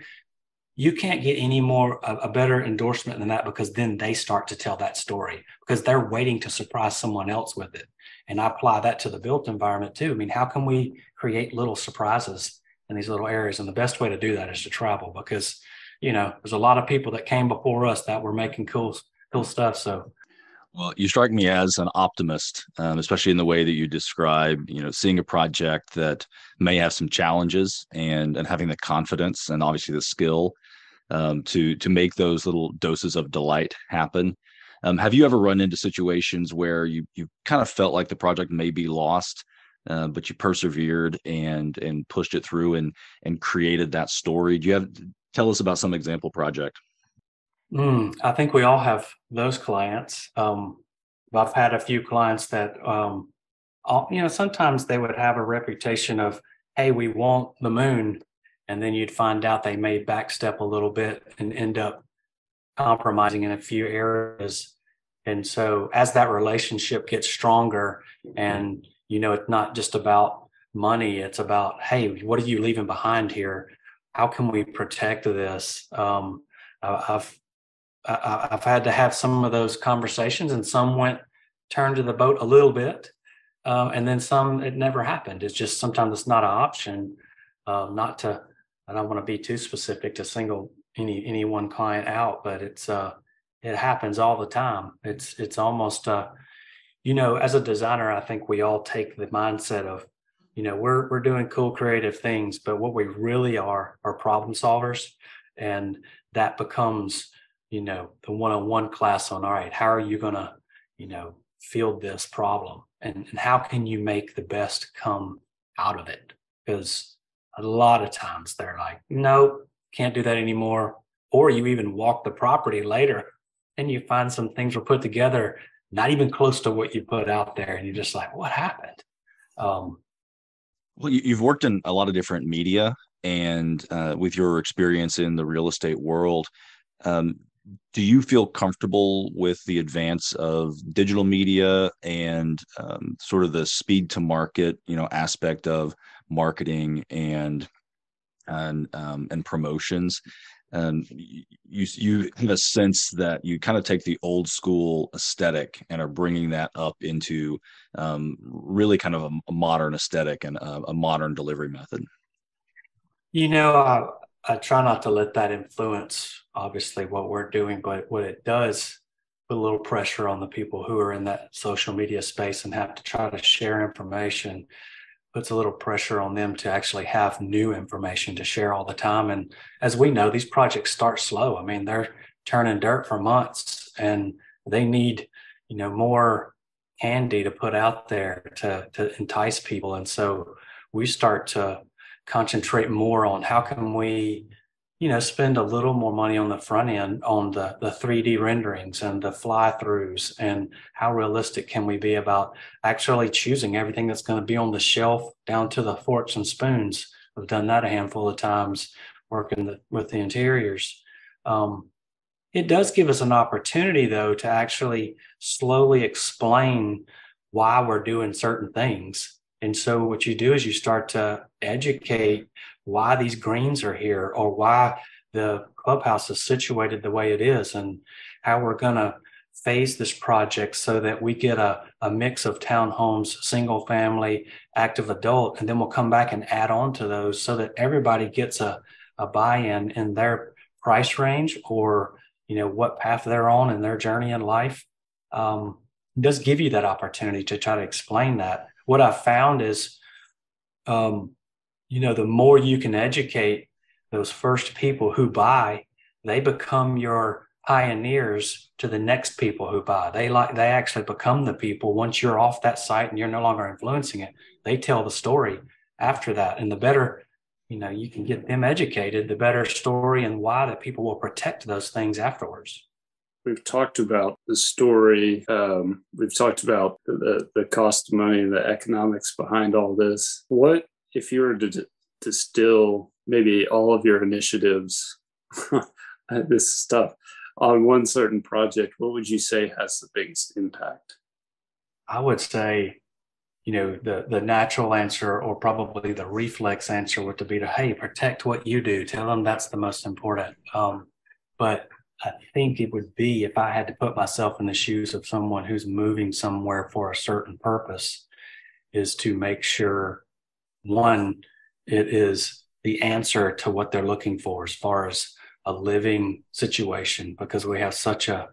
Speaker 1: You can't get any more a, better endorsement than that because then they start to tell that story because they're waiting to surprise someone else with it. And i apply that to the built environment too. I mean how can we create little surprises in these little areas? And the best way to do that is to travel because you know there's a lot of people that came before us that were making cool cool stuff so
Speaker 3: well, you strike me as an optimist, um, especially in the way that you describe, you know, seeing a project that may have some challenges and and having the confidence and obviously the skill um, to to make those little doses of delight happen. Um, have you ever run into situations where you you kind of felt like the project may be lost, uh, but you persevered and and pushed it through and and created that story? Do you have tell us about some example project?
Speaker 1: Mm, I think we all have those clients. Um, I've had a few clients that, um, all, you know, sometimes they would have a reputation of, "Hey, we want the moon," and then you'd find out they may backstep a little bit and end up compromising in a few areas. And so, as that relationship gets stronger, and you know, it's not just about money; it's about, "Hey, what are you leaving behind here? How can we protect this?" Um, I've I, have had to have some of those conversations, and some went turned to the boat a little bit, uh, and then some it never happened. It's just sometimes it's not an option. Uh, not to, I don't want to be too specific to single any any one client out, but it's uh, it happens all the time. It's it's almost uh, you know, as a designer, I think we all take the mindset of, you know, we're we're doing cool creative things, but what we really are are problem solvers, and that becomes you know the one-on-one class on all right how are you going to you know field this problem? And, and how can you make the best come out of it? Because a lot of times they're like nope can't do that anymore. Or you even walk the property later and you find some things were put together not even close to what you put out there and you're just like what happened? Um,
Speaker 3: well you've worked in a lot of different media and uh, with your experience in the real estate world um, do you feel comfortable with the advance of digital media and um, sort of the speed to market you know aspect of marketing and and um, and promotions? And you you have a sense that you kind of take the old school aesthetic and are bringing that up into um, really kind of a, a modern aesthetic and a, a, modern delivery method.
Speaker 1: You know I, I try not to let that influence obviously what we're doing but what it does put a little pressure on the people who are in that social media space and have to try to share information puts a little pressure on them to actually have new information to share all the time. And as we know, these projects start slow. I mean, they're turning dirt for months and they need, you know, more candy to put out there to, to entice people. And so we start to concentrate more on how can we you know, spend a little more money on the front end on the, the 3D renderings and the fly throughs and how realistic can we be about actually choosing everything that's going to be on the shelf down to the forks and spoons. i've done that a handful of times working the, with the interiors. Um, it does give us an opportunity though to actually slowly explain why we're doing certain things. And so what you do is you start to educate why these greens are here or why the clubhouse is situated the way it is and how we're going to phase this project so that we get a, a mix of townhomes, single family, active adult, and then we'll come back and add on to those so that everybody gets a, a buy-in in their price range or you know what path they're on in their journey in life. Um, does give you that opportunity to try to explain that. What I've found is um, you know, the more you can educate those first people who buy, they become your pioneers to the next people who buy. They like they actually become the people once you're off that site and you're no longer influencing it. They tell the story after that. And the better, you know, you can get them educated, the better story and why that people will protect those things afterwards.
Speaker 2: We've talked about the story. Um, we've talked about the, the cost of money the economics behind all this. What if you were to d- distill maybe all of your initiatives, this stuff on one certain project, what would you say has the biggest impact?
Speaker 1: I would say, you know, the the natural answer or probably the reflex answer would to be to hey, protect what you do. Tell them that's the most important. Um, but I think it would be if I had to put myself in the shoes of someone who's moving somewhere for a certain purpose, is to make sure one, it is the answer to what they're looking for as far as a living situation because we have such a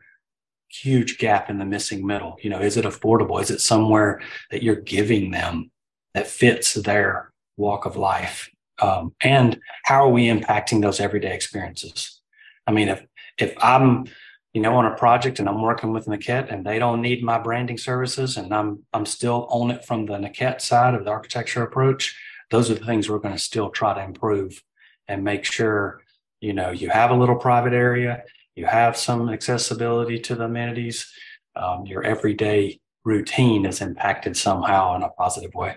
Speaker 1: huge gap in the missing middle. You know, is it affordable? Is it somewhere that you're giving them that fits their walk of life? Um, and how are we impacting those everyday experiences? I mean, if if I'm you know on a project and I'm working with Nequette and they don't need my branding services and I'm I'm still on it from the Nequette side of the architecture approach, those are the things we're going to still try to improve and make sure you know you have a little private area you have some accessibility to the amenities um, your everyday routine is impacted somehow in a positive way.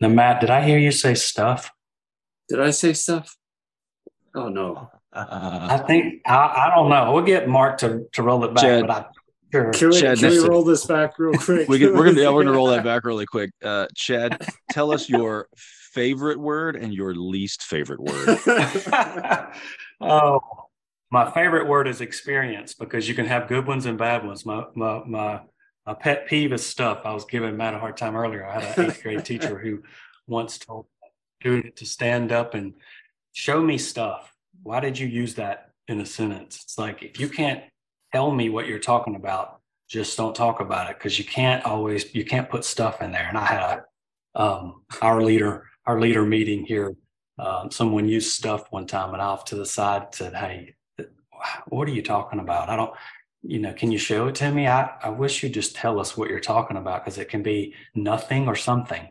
Speaker 1: Now matt did i hear you say stuff?
Speaker 2: Did i say stuff? Oh no
Speaker 1: uh, i think I, I don't know we'll get mark to, to roll it back Chad, but i
Speaker 2: Sure. Can we, Chad, can we roll this back real quick?
Speaker 3: we are gonna yeah, we're gonna roll that back really quick. Uh, Chad, tell us your favorite word and your least favorite word.
Speaker 1: oh, my favorite word is experience because you can have good ones and bad ones. My my my, my pet peeve is stuff. I was giving Matt a hard time earlier. I had an eighth grade teacher who once told student to stand up and show me stuff. Why did you use that in a sentence? It's like if you can't tell me what you're talking about, just don't talk about it because you can't always you can't put stuff in there. And I had a um, our leader our leader meeting here, um, someone used stuff one time and off to the side said, Hey, what are you talking about? I don't, you know, can you show it to me? I, I wish you'd just tell us what you're talking about because it can be nothing or something.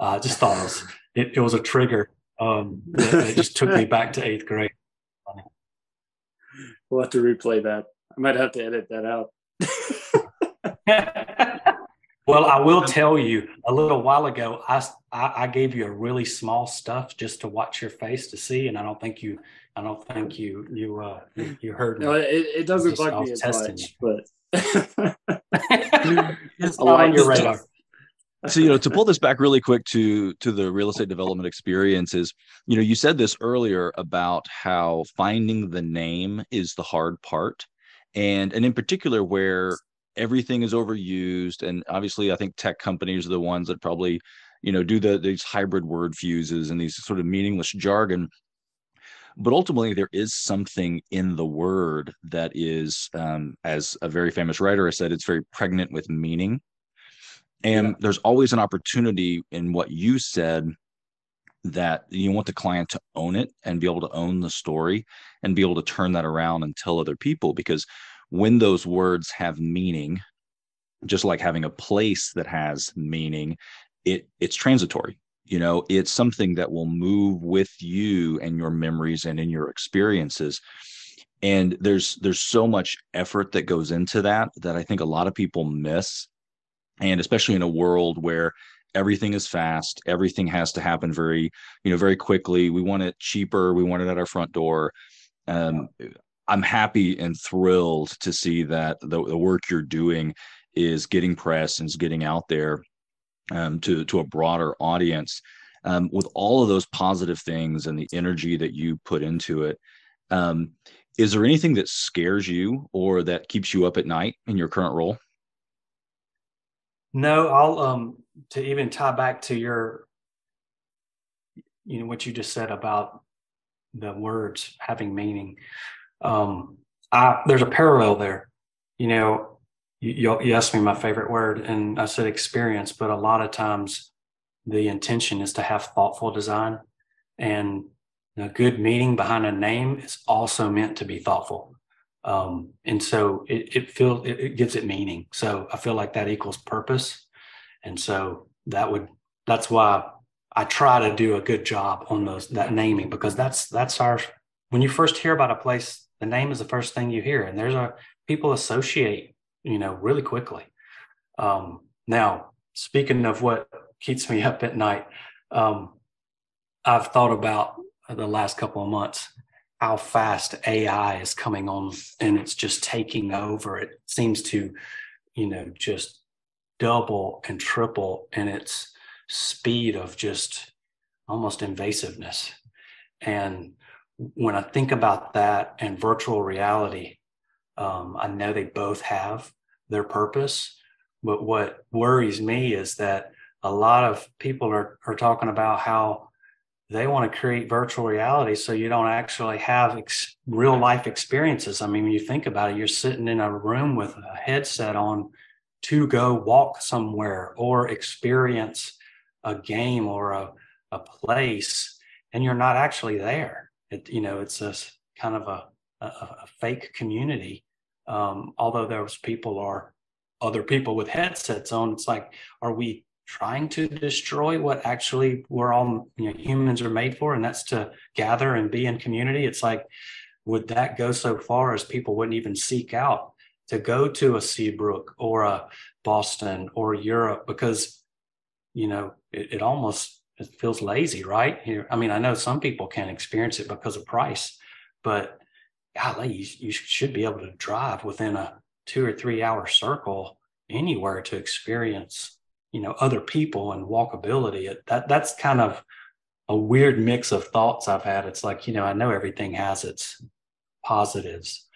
Speaker 1: Uh, I uh, just thought it was, it, it was a trigger. Um, it, it just took me back to eighth grade.
Speaker 2: We'll have to replay that. I might have to edit that out.
Speaker 1: Well, I will tell you a little while ago, I, I, I, gave you a really small stuff just to watch your face to see. And I don't think you, I don't think you, you, uh, you heard
Speaker 2: me. No, it, it doesn't bug me as much, you. but
Speaker 1: it's not on your radar.
Speaker 3: So you know to pull this back really quick to to the real estate development experience is you know you said this earlier about how finding the name is the hard part. And and in particular where everything is overused and obviously i think tech companies are the ones that probably you know do the these hybrid word fuses and these sort of meaningless jargon. But ultimately there is something in the word that is um, as a very famous writer has said it's very pregnant with meaning and yeah. there's always an opportunity in what you said that you want the client to own it and be able to own the story and be able to turn that around and tell other people because when those words have meaning just like having a place that has meaning it it's transitory you know? It's something that will move with you and your memories and in your experiences. And there's there's so much effort that goes into that that i think a lot of people miss and especially in a world where everything is fast everything has to happen very you know very quickly we want it cheaper we want it at our front door um, i'm happy and thrilled to see that the, the work you're doing is getting press and is getting out there um, to to a broader audience. Um, with all of those positive things and the energy that you put into it, um, is there anything that scares you or that keeps you up at night in your current role?
Speaker 1: No, I'll um to even tie back to your you know what you just said about the words having meaning. Um I there's a parallel there. You know, you, you asked me my favorite word, and I said experience, but a lot of times the intention is to have thoughtful design. And a good meaning behind a name is also meant to be thoughtful. Um, and so it, it feels it, it gives it meaning. So I feel like that equals purpose. And so that would that's why I try to do a good job on those that naming because that's that's our when you first hear about a place, the name is the first thing you hear. And there's a people associate you know, really quickly. Um, now, speaking of what keeps me up at night, um, I've thought about the last couple of months how fast AI is coming on and it's just taking over. It seems to, you know, just double and triple in its speed of just almost invasiveness. And when I think about that and virtual reality, um, I know they both have their purpose. But what worries me is that a lot of people are, are talking about how they want to create virtual reality so you don't actually have ex- real life experiences. I mean, when you think about it, you're sitting in a room with a headset on to go walk somewhere or experience a game or a, a place, and you're not actually there. It, you know, it's a kind of a, a, a fake community um, although those people are other people with headsets on it's like are we trying to destroy what actually we're all you know humans are made for and that's to gather and be in community. It's like would that go so far as people wouldn't even seek out to go to a seabrook or a boston or europe? Because you know it, it almost it feels lazy right? Here i mean i know some people can't experience it because of price but golly, you, you should be able to drive within a two or three hour circle anywhere to experience, you know, other people and walkability. It, that that's kind of a weird mix of thoughts I've had. It's like, you know, I know everything has its positives,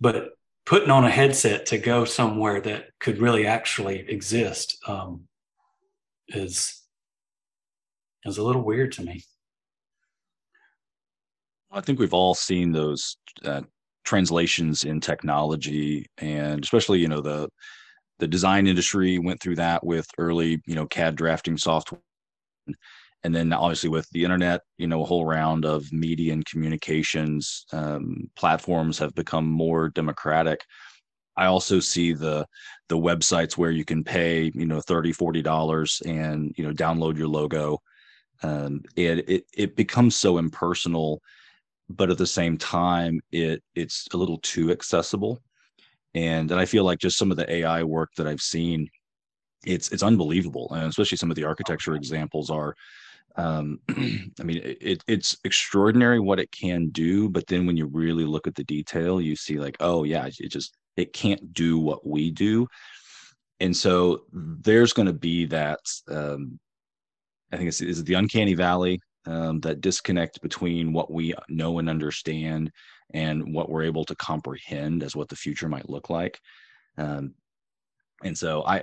Speaker 1: but putting on a headset to go somewhere that could really actually exist um, is is a little weird to me.
Speaker 3: I think we've all seen those uh, translations in technology, and especially you know the the design industry went through that with early you know CAD drafting software, and then obviously with the internet, you know a whole round of media and communications um, platforms have become more democratic. I also see the the websites where you can pay you know 30 40 dollars and you know download your logo. Um, it, it it becomes so impersonal but at the same time it it's a little too accessible and and i feel like just some of the ai work that i've seen it's it's unbelievable. And especially some of the architecture examples are um i mean it, it's extraordinary what it can do but then when you really look at the detail you see like oh yeah it just it can't do what we do. And so there's going to be that um, i think it's is the uncanny valley um, that disconnect between what we know and understand and what we're able to comprehend as what the future might look like. Um, and so i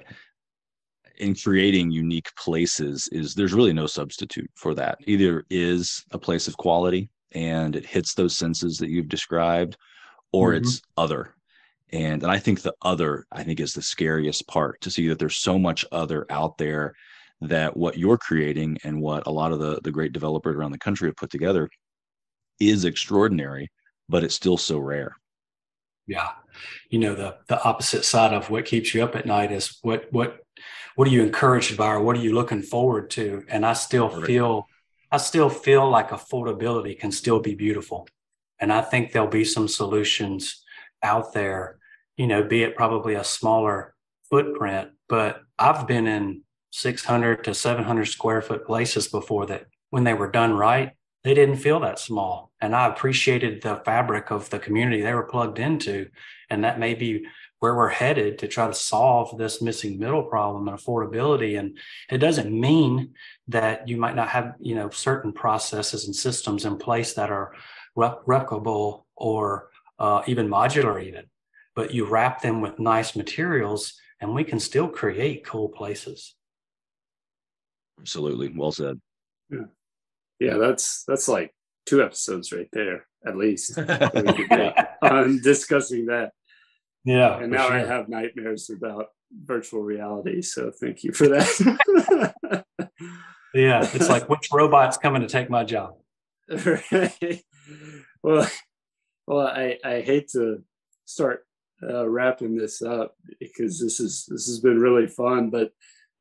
Speaker 3: in creating unique places is there's really no substitute for that. Either is a place of quality and it hits those senses that you've described or mm-hmm. it's other. And and i think the other i think is the scariest part to see that there's so much other out there that what you're creating and what a lot of the the great developers around the country have put together is extraordinary but it's still so rare.
Speaker 1: Yeah. You know the the opposite side of what keeps you up at night is what what what are you encouraged by or what are you looking forward to? And i still right. feel i still feel like affordability can still be beautiful. And i think there'll be some solutions out there you know be it probably a smaller footprint but i've been in 600 to 700 square foot places before that when they were done right they didn't feel that small. And i appreciated the fabric of the community they were plugged into. And that may be where we're headed to try to solve this missing middle problem and affordability. And it doesn't mean that you might not have you know certain processes and systems in place that are replicable or uh, even modular even. But you wrap them with nice materials and we can still create cool places.
Speaker 3: Absolutely. Well said.
Speaker 2: Yeah yeah that's that's like two episodes right there at least on discussing that
Speaker 1: yeah.
Speaker 2: And now sure. I have nightmares about virtual reality. So thank you for that.
Speaker 1: yeah. It's like, which robot's coming to take my job?
Speaker 2: right. Well, well, I, I hate to start uh, wrapping this up because this is this has been really fun, but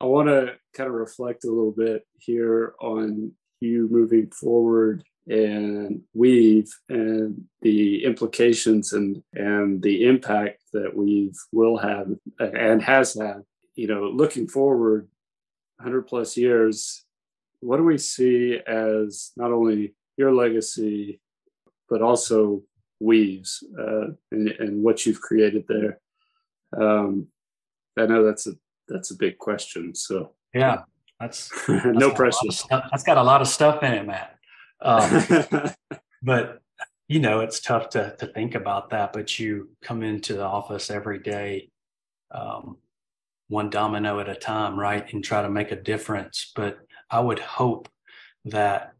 Speaker 2: I want to kind of reflect a little bit here on you moving forward and weave and the implications and and the impact that weave will have and has had. You know looking forward 100 plus years what do we see as not only your legacy but also weaves uh, and, and what you've created there? Um, i know that's a that's a big question so.
Speaker 1: Yeah that's,
Speaker 2: that's no pressure
Speaker 1: that's got a lot of stuff in it matt um, but you know, it's tough to to think about that. But you come into the office every day, um, one domino at a time, right, and try to make a difference. But I would hope that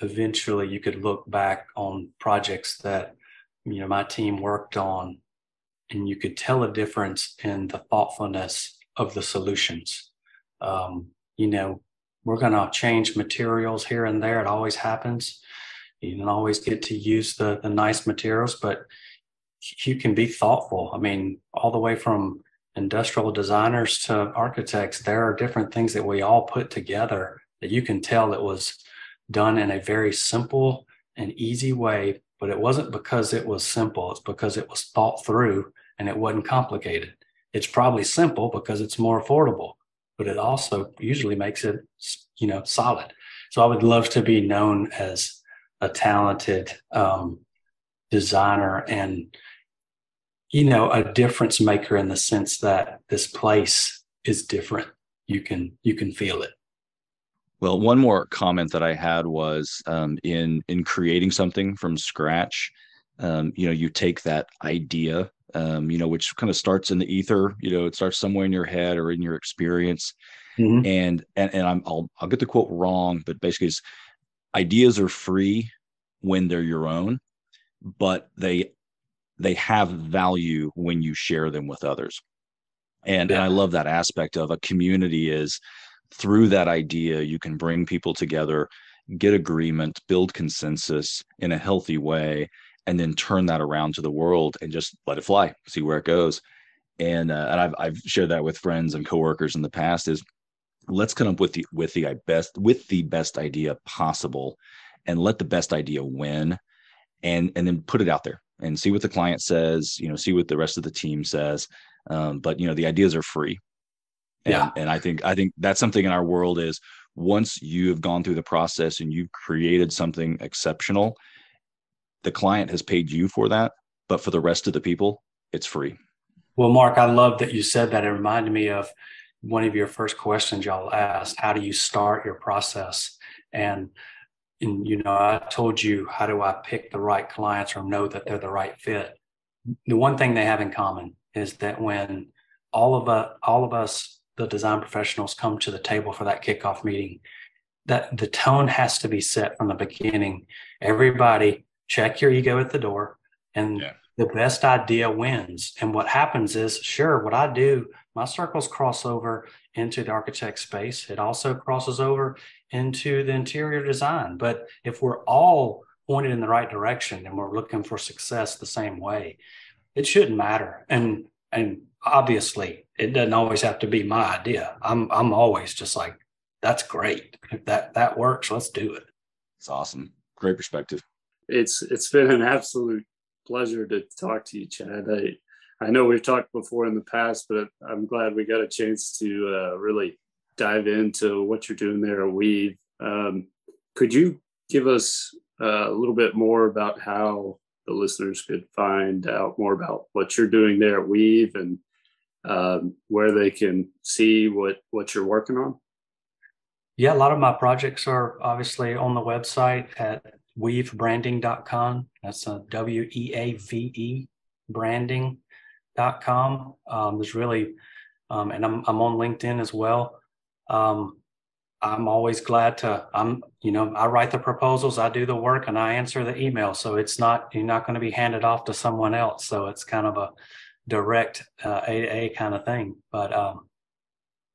Speaker 1: eventually you could look back on projects that you know my team worked on, and you could tell a difference in the thoughtfulness of the solutions. Um, you know, we're going to change materials here and there. It always happens. You don't always get to use the, the nice materials, but you can be thoughtful. I mean, all the way from industrial designers to architects, there are different things that we all put together that you can tell it was done in a very simple and easy way. But it wasn't because it was simple, it's because it was thought through and it wasn't complicated. It's probably simple because it's more affordable but it also usually makes it, you know, solid. So I would love to be known as a talented um, designer and, you know, a difference maker in the sense that this place is different. You can you can feel it.
Speaker 3: Well, one more comment that I had was um, in in creating something from scratch. Um, you know, you take that idea um, you know, which kind of starts in the ether. You know, it starts somewhere in your head or in your experience. Mm-hmm. And and and I'm I'll I'll get the quote wrong, but basically, it's ideas are free when they're your own, but they they have value when you share them with others. And, yeah. and I love that aspect of a community is through that idea you can bring people together get agreement build consensus in a healthy way and then turn that around to the world and just let it fly, see where it goes. And uh, and I've I've shared that with friends and coworkers in the past is let's come up with the with the best with the best idea possible and let the best idea win and and then put it out there and see what the client says you know see what the rest of the team says. Um, but you know the ideas are free. And, yeah. and i think i think that's something in our world is once you have gone through the process and you've created something exceptional the client has paid you for that, but for the rest of the people, it's free.
Speaker 1: Well, Mark, I love that you said that. It reminded me of one of your first questions y'all asked. How do you start your process? And, and you know, I told you how do I pick the right clients or know that they're the right fit. The one thing they have in common is that when all of us, all of us, the design professionals, come to the table for that kickoff meeting, that the tone has to be set from the beginning. Everybody, check your ego at the door, and yeah the best idea wins. And what happens is, sure, what I do, my circles cross over into the architect space. It also crosses over into the interior design. But if we're all pointed in the right direction and we're looking for success the same way, it shouldn't matter. And and obviously, it doesn't always have to be my idea. I'm I'm always just like, that's great. If that that works, let's do it.
Speaker 3: It's awesome. Great perspective.
Speaker 2: It's it's been an absolute pleasure to talk to you, Chad. I, I know we've talked before in the past, but I'm glad we got a chance to uh, really dive into what you're doing there at Weave. Um, could you give us uh, a little bit more about how the listeners could find out more about what you're doing there at Weave and um, where they can see what what you're working on?
Speaker 1: Yeah, a lot of my projects are obviously on the website at weavebranding.com. That's a W E A V E branding.com. Um, there's really, um, and I'm, I'm on LinkedIn as well. Um, I'm always glad to, I'm, you know, I write the proposals, I do the work and I answer the email. So it's not, you're not going to be handed off to someone else. So it's kind of a direct uh, A to A kind of thing. But, um,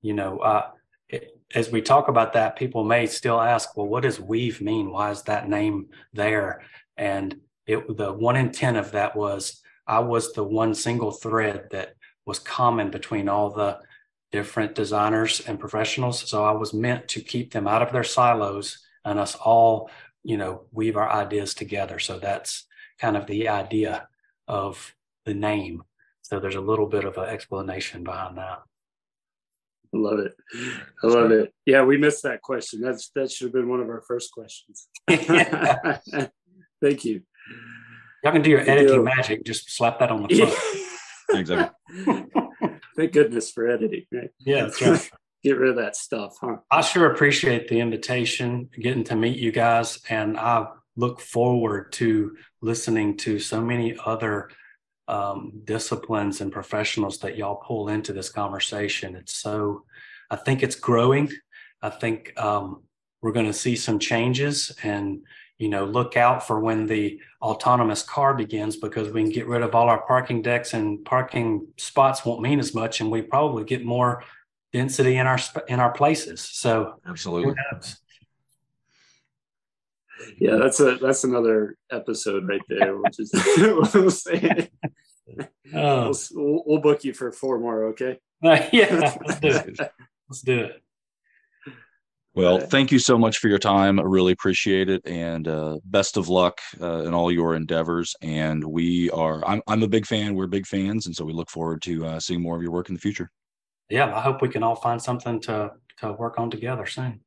Speaker 1: you know, uh, it, as we talk about that, people may still ask, well, what does weave mean? Why is that name there? And it, the one intent of that was I was the one single thread that was common between all the different designers and professionals. So I was meant to keep them out of their silos and us all, you know, weave our ideas together. So that's kind of the idea of the name. So there's a little bit of an explanation behind that.
Speaker 2: I love it. I love it. Yeah, we missed that question. That's that should have been one of our first questions. Thank you.
Speaker 1: Y'all can do your editing magic. Just slap that on the
Speaker 3: front. exactly.
Speaker 2: Thank goodness for editing, right?
Speaker 1: Yeah, that's right.
Speaker 2: Get rid of that stuff, huh?
Speaker 1: I sure appreciate the invitation, getting to meet you guys, and I look forward to listening to so many other um, disciplines and professionals that y'all pull into this conversation. It's so, I think it's growing. I think um, we're going to see some changes and, you know, look out for when the autonomous car begins because we can get rid of all our parking decks and parking spots won't mean as much and we probably get more density in our in our places. So
Speaker 3: absolutely
Speaker 2: yeah, that's a that's another episode right there. Which is we'll say oh. we'll, we'll, book you for four more. Okay.
Speaker 1: Uh, yeah, let's do it. Let's do it.
Speaker 3: Well, thank you so much for your time. I really appreciate it, and uh, best of luck uh, in all your endeavors. And we are, I'm, I'm a big fan. We're big fans, and so we look forward to uh, seeing more of your work in the future.
Speaker 1: Yeah, I hope we can all find something to to work on together soon.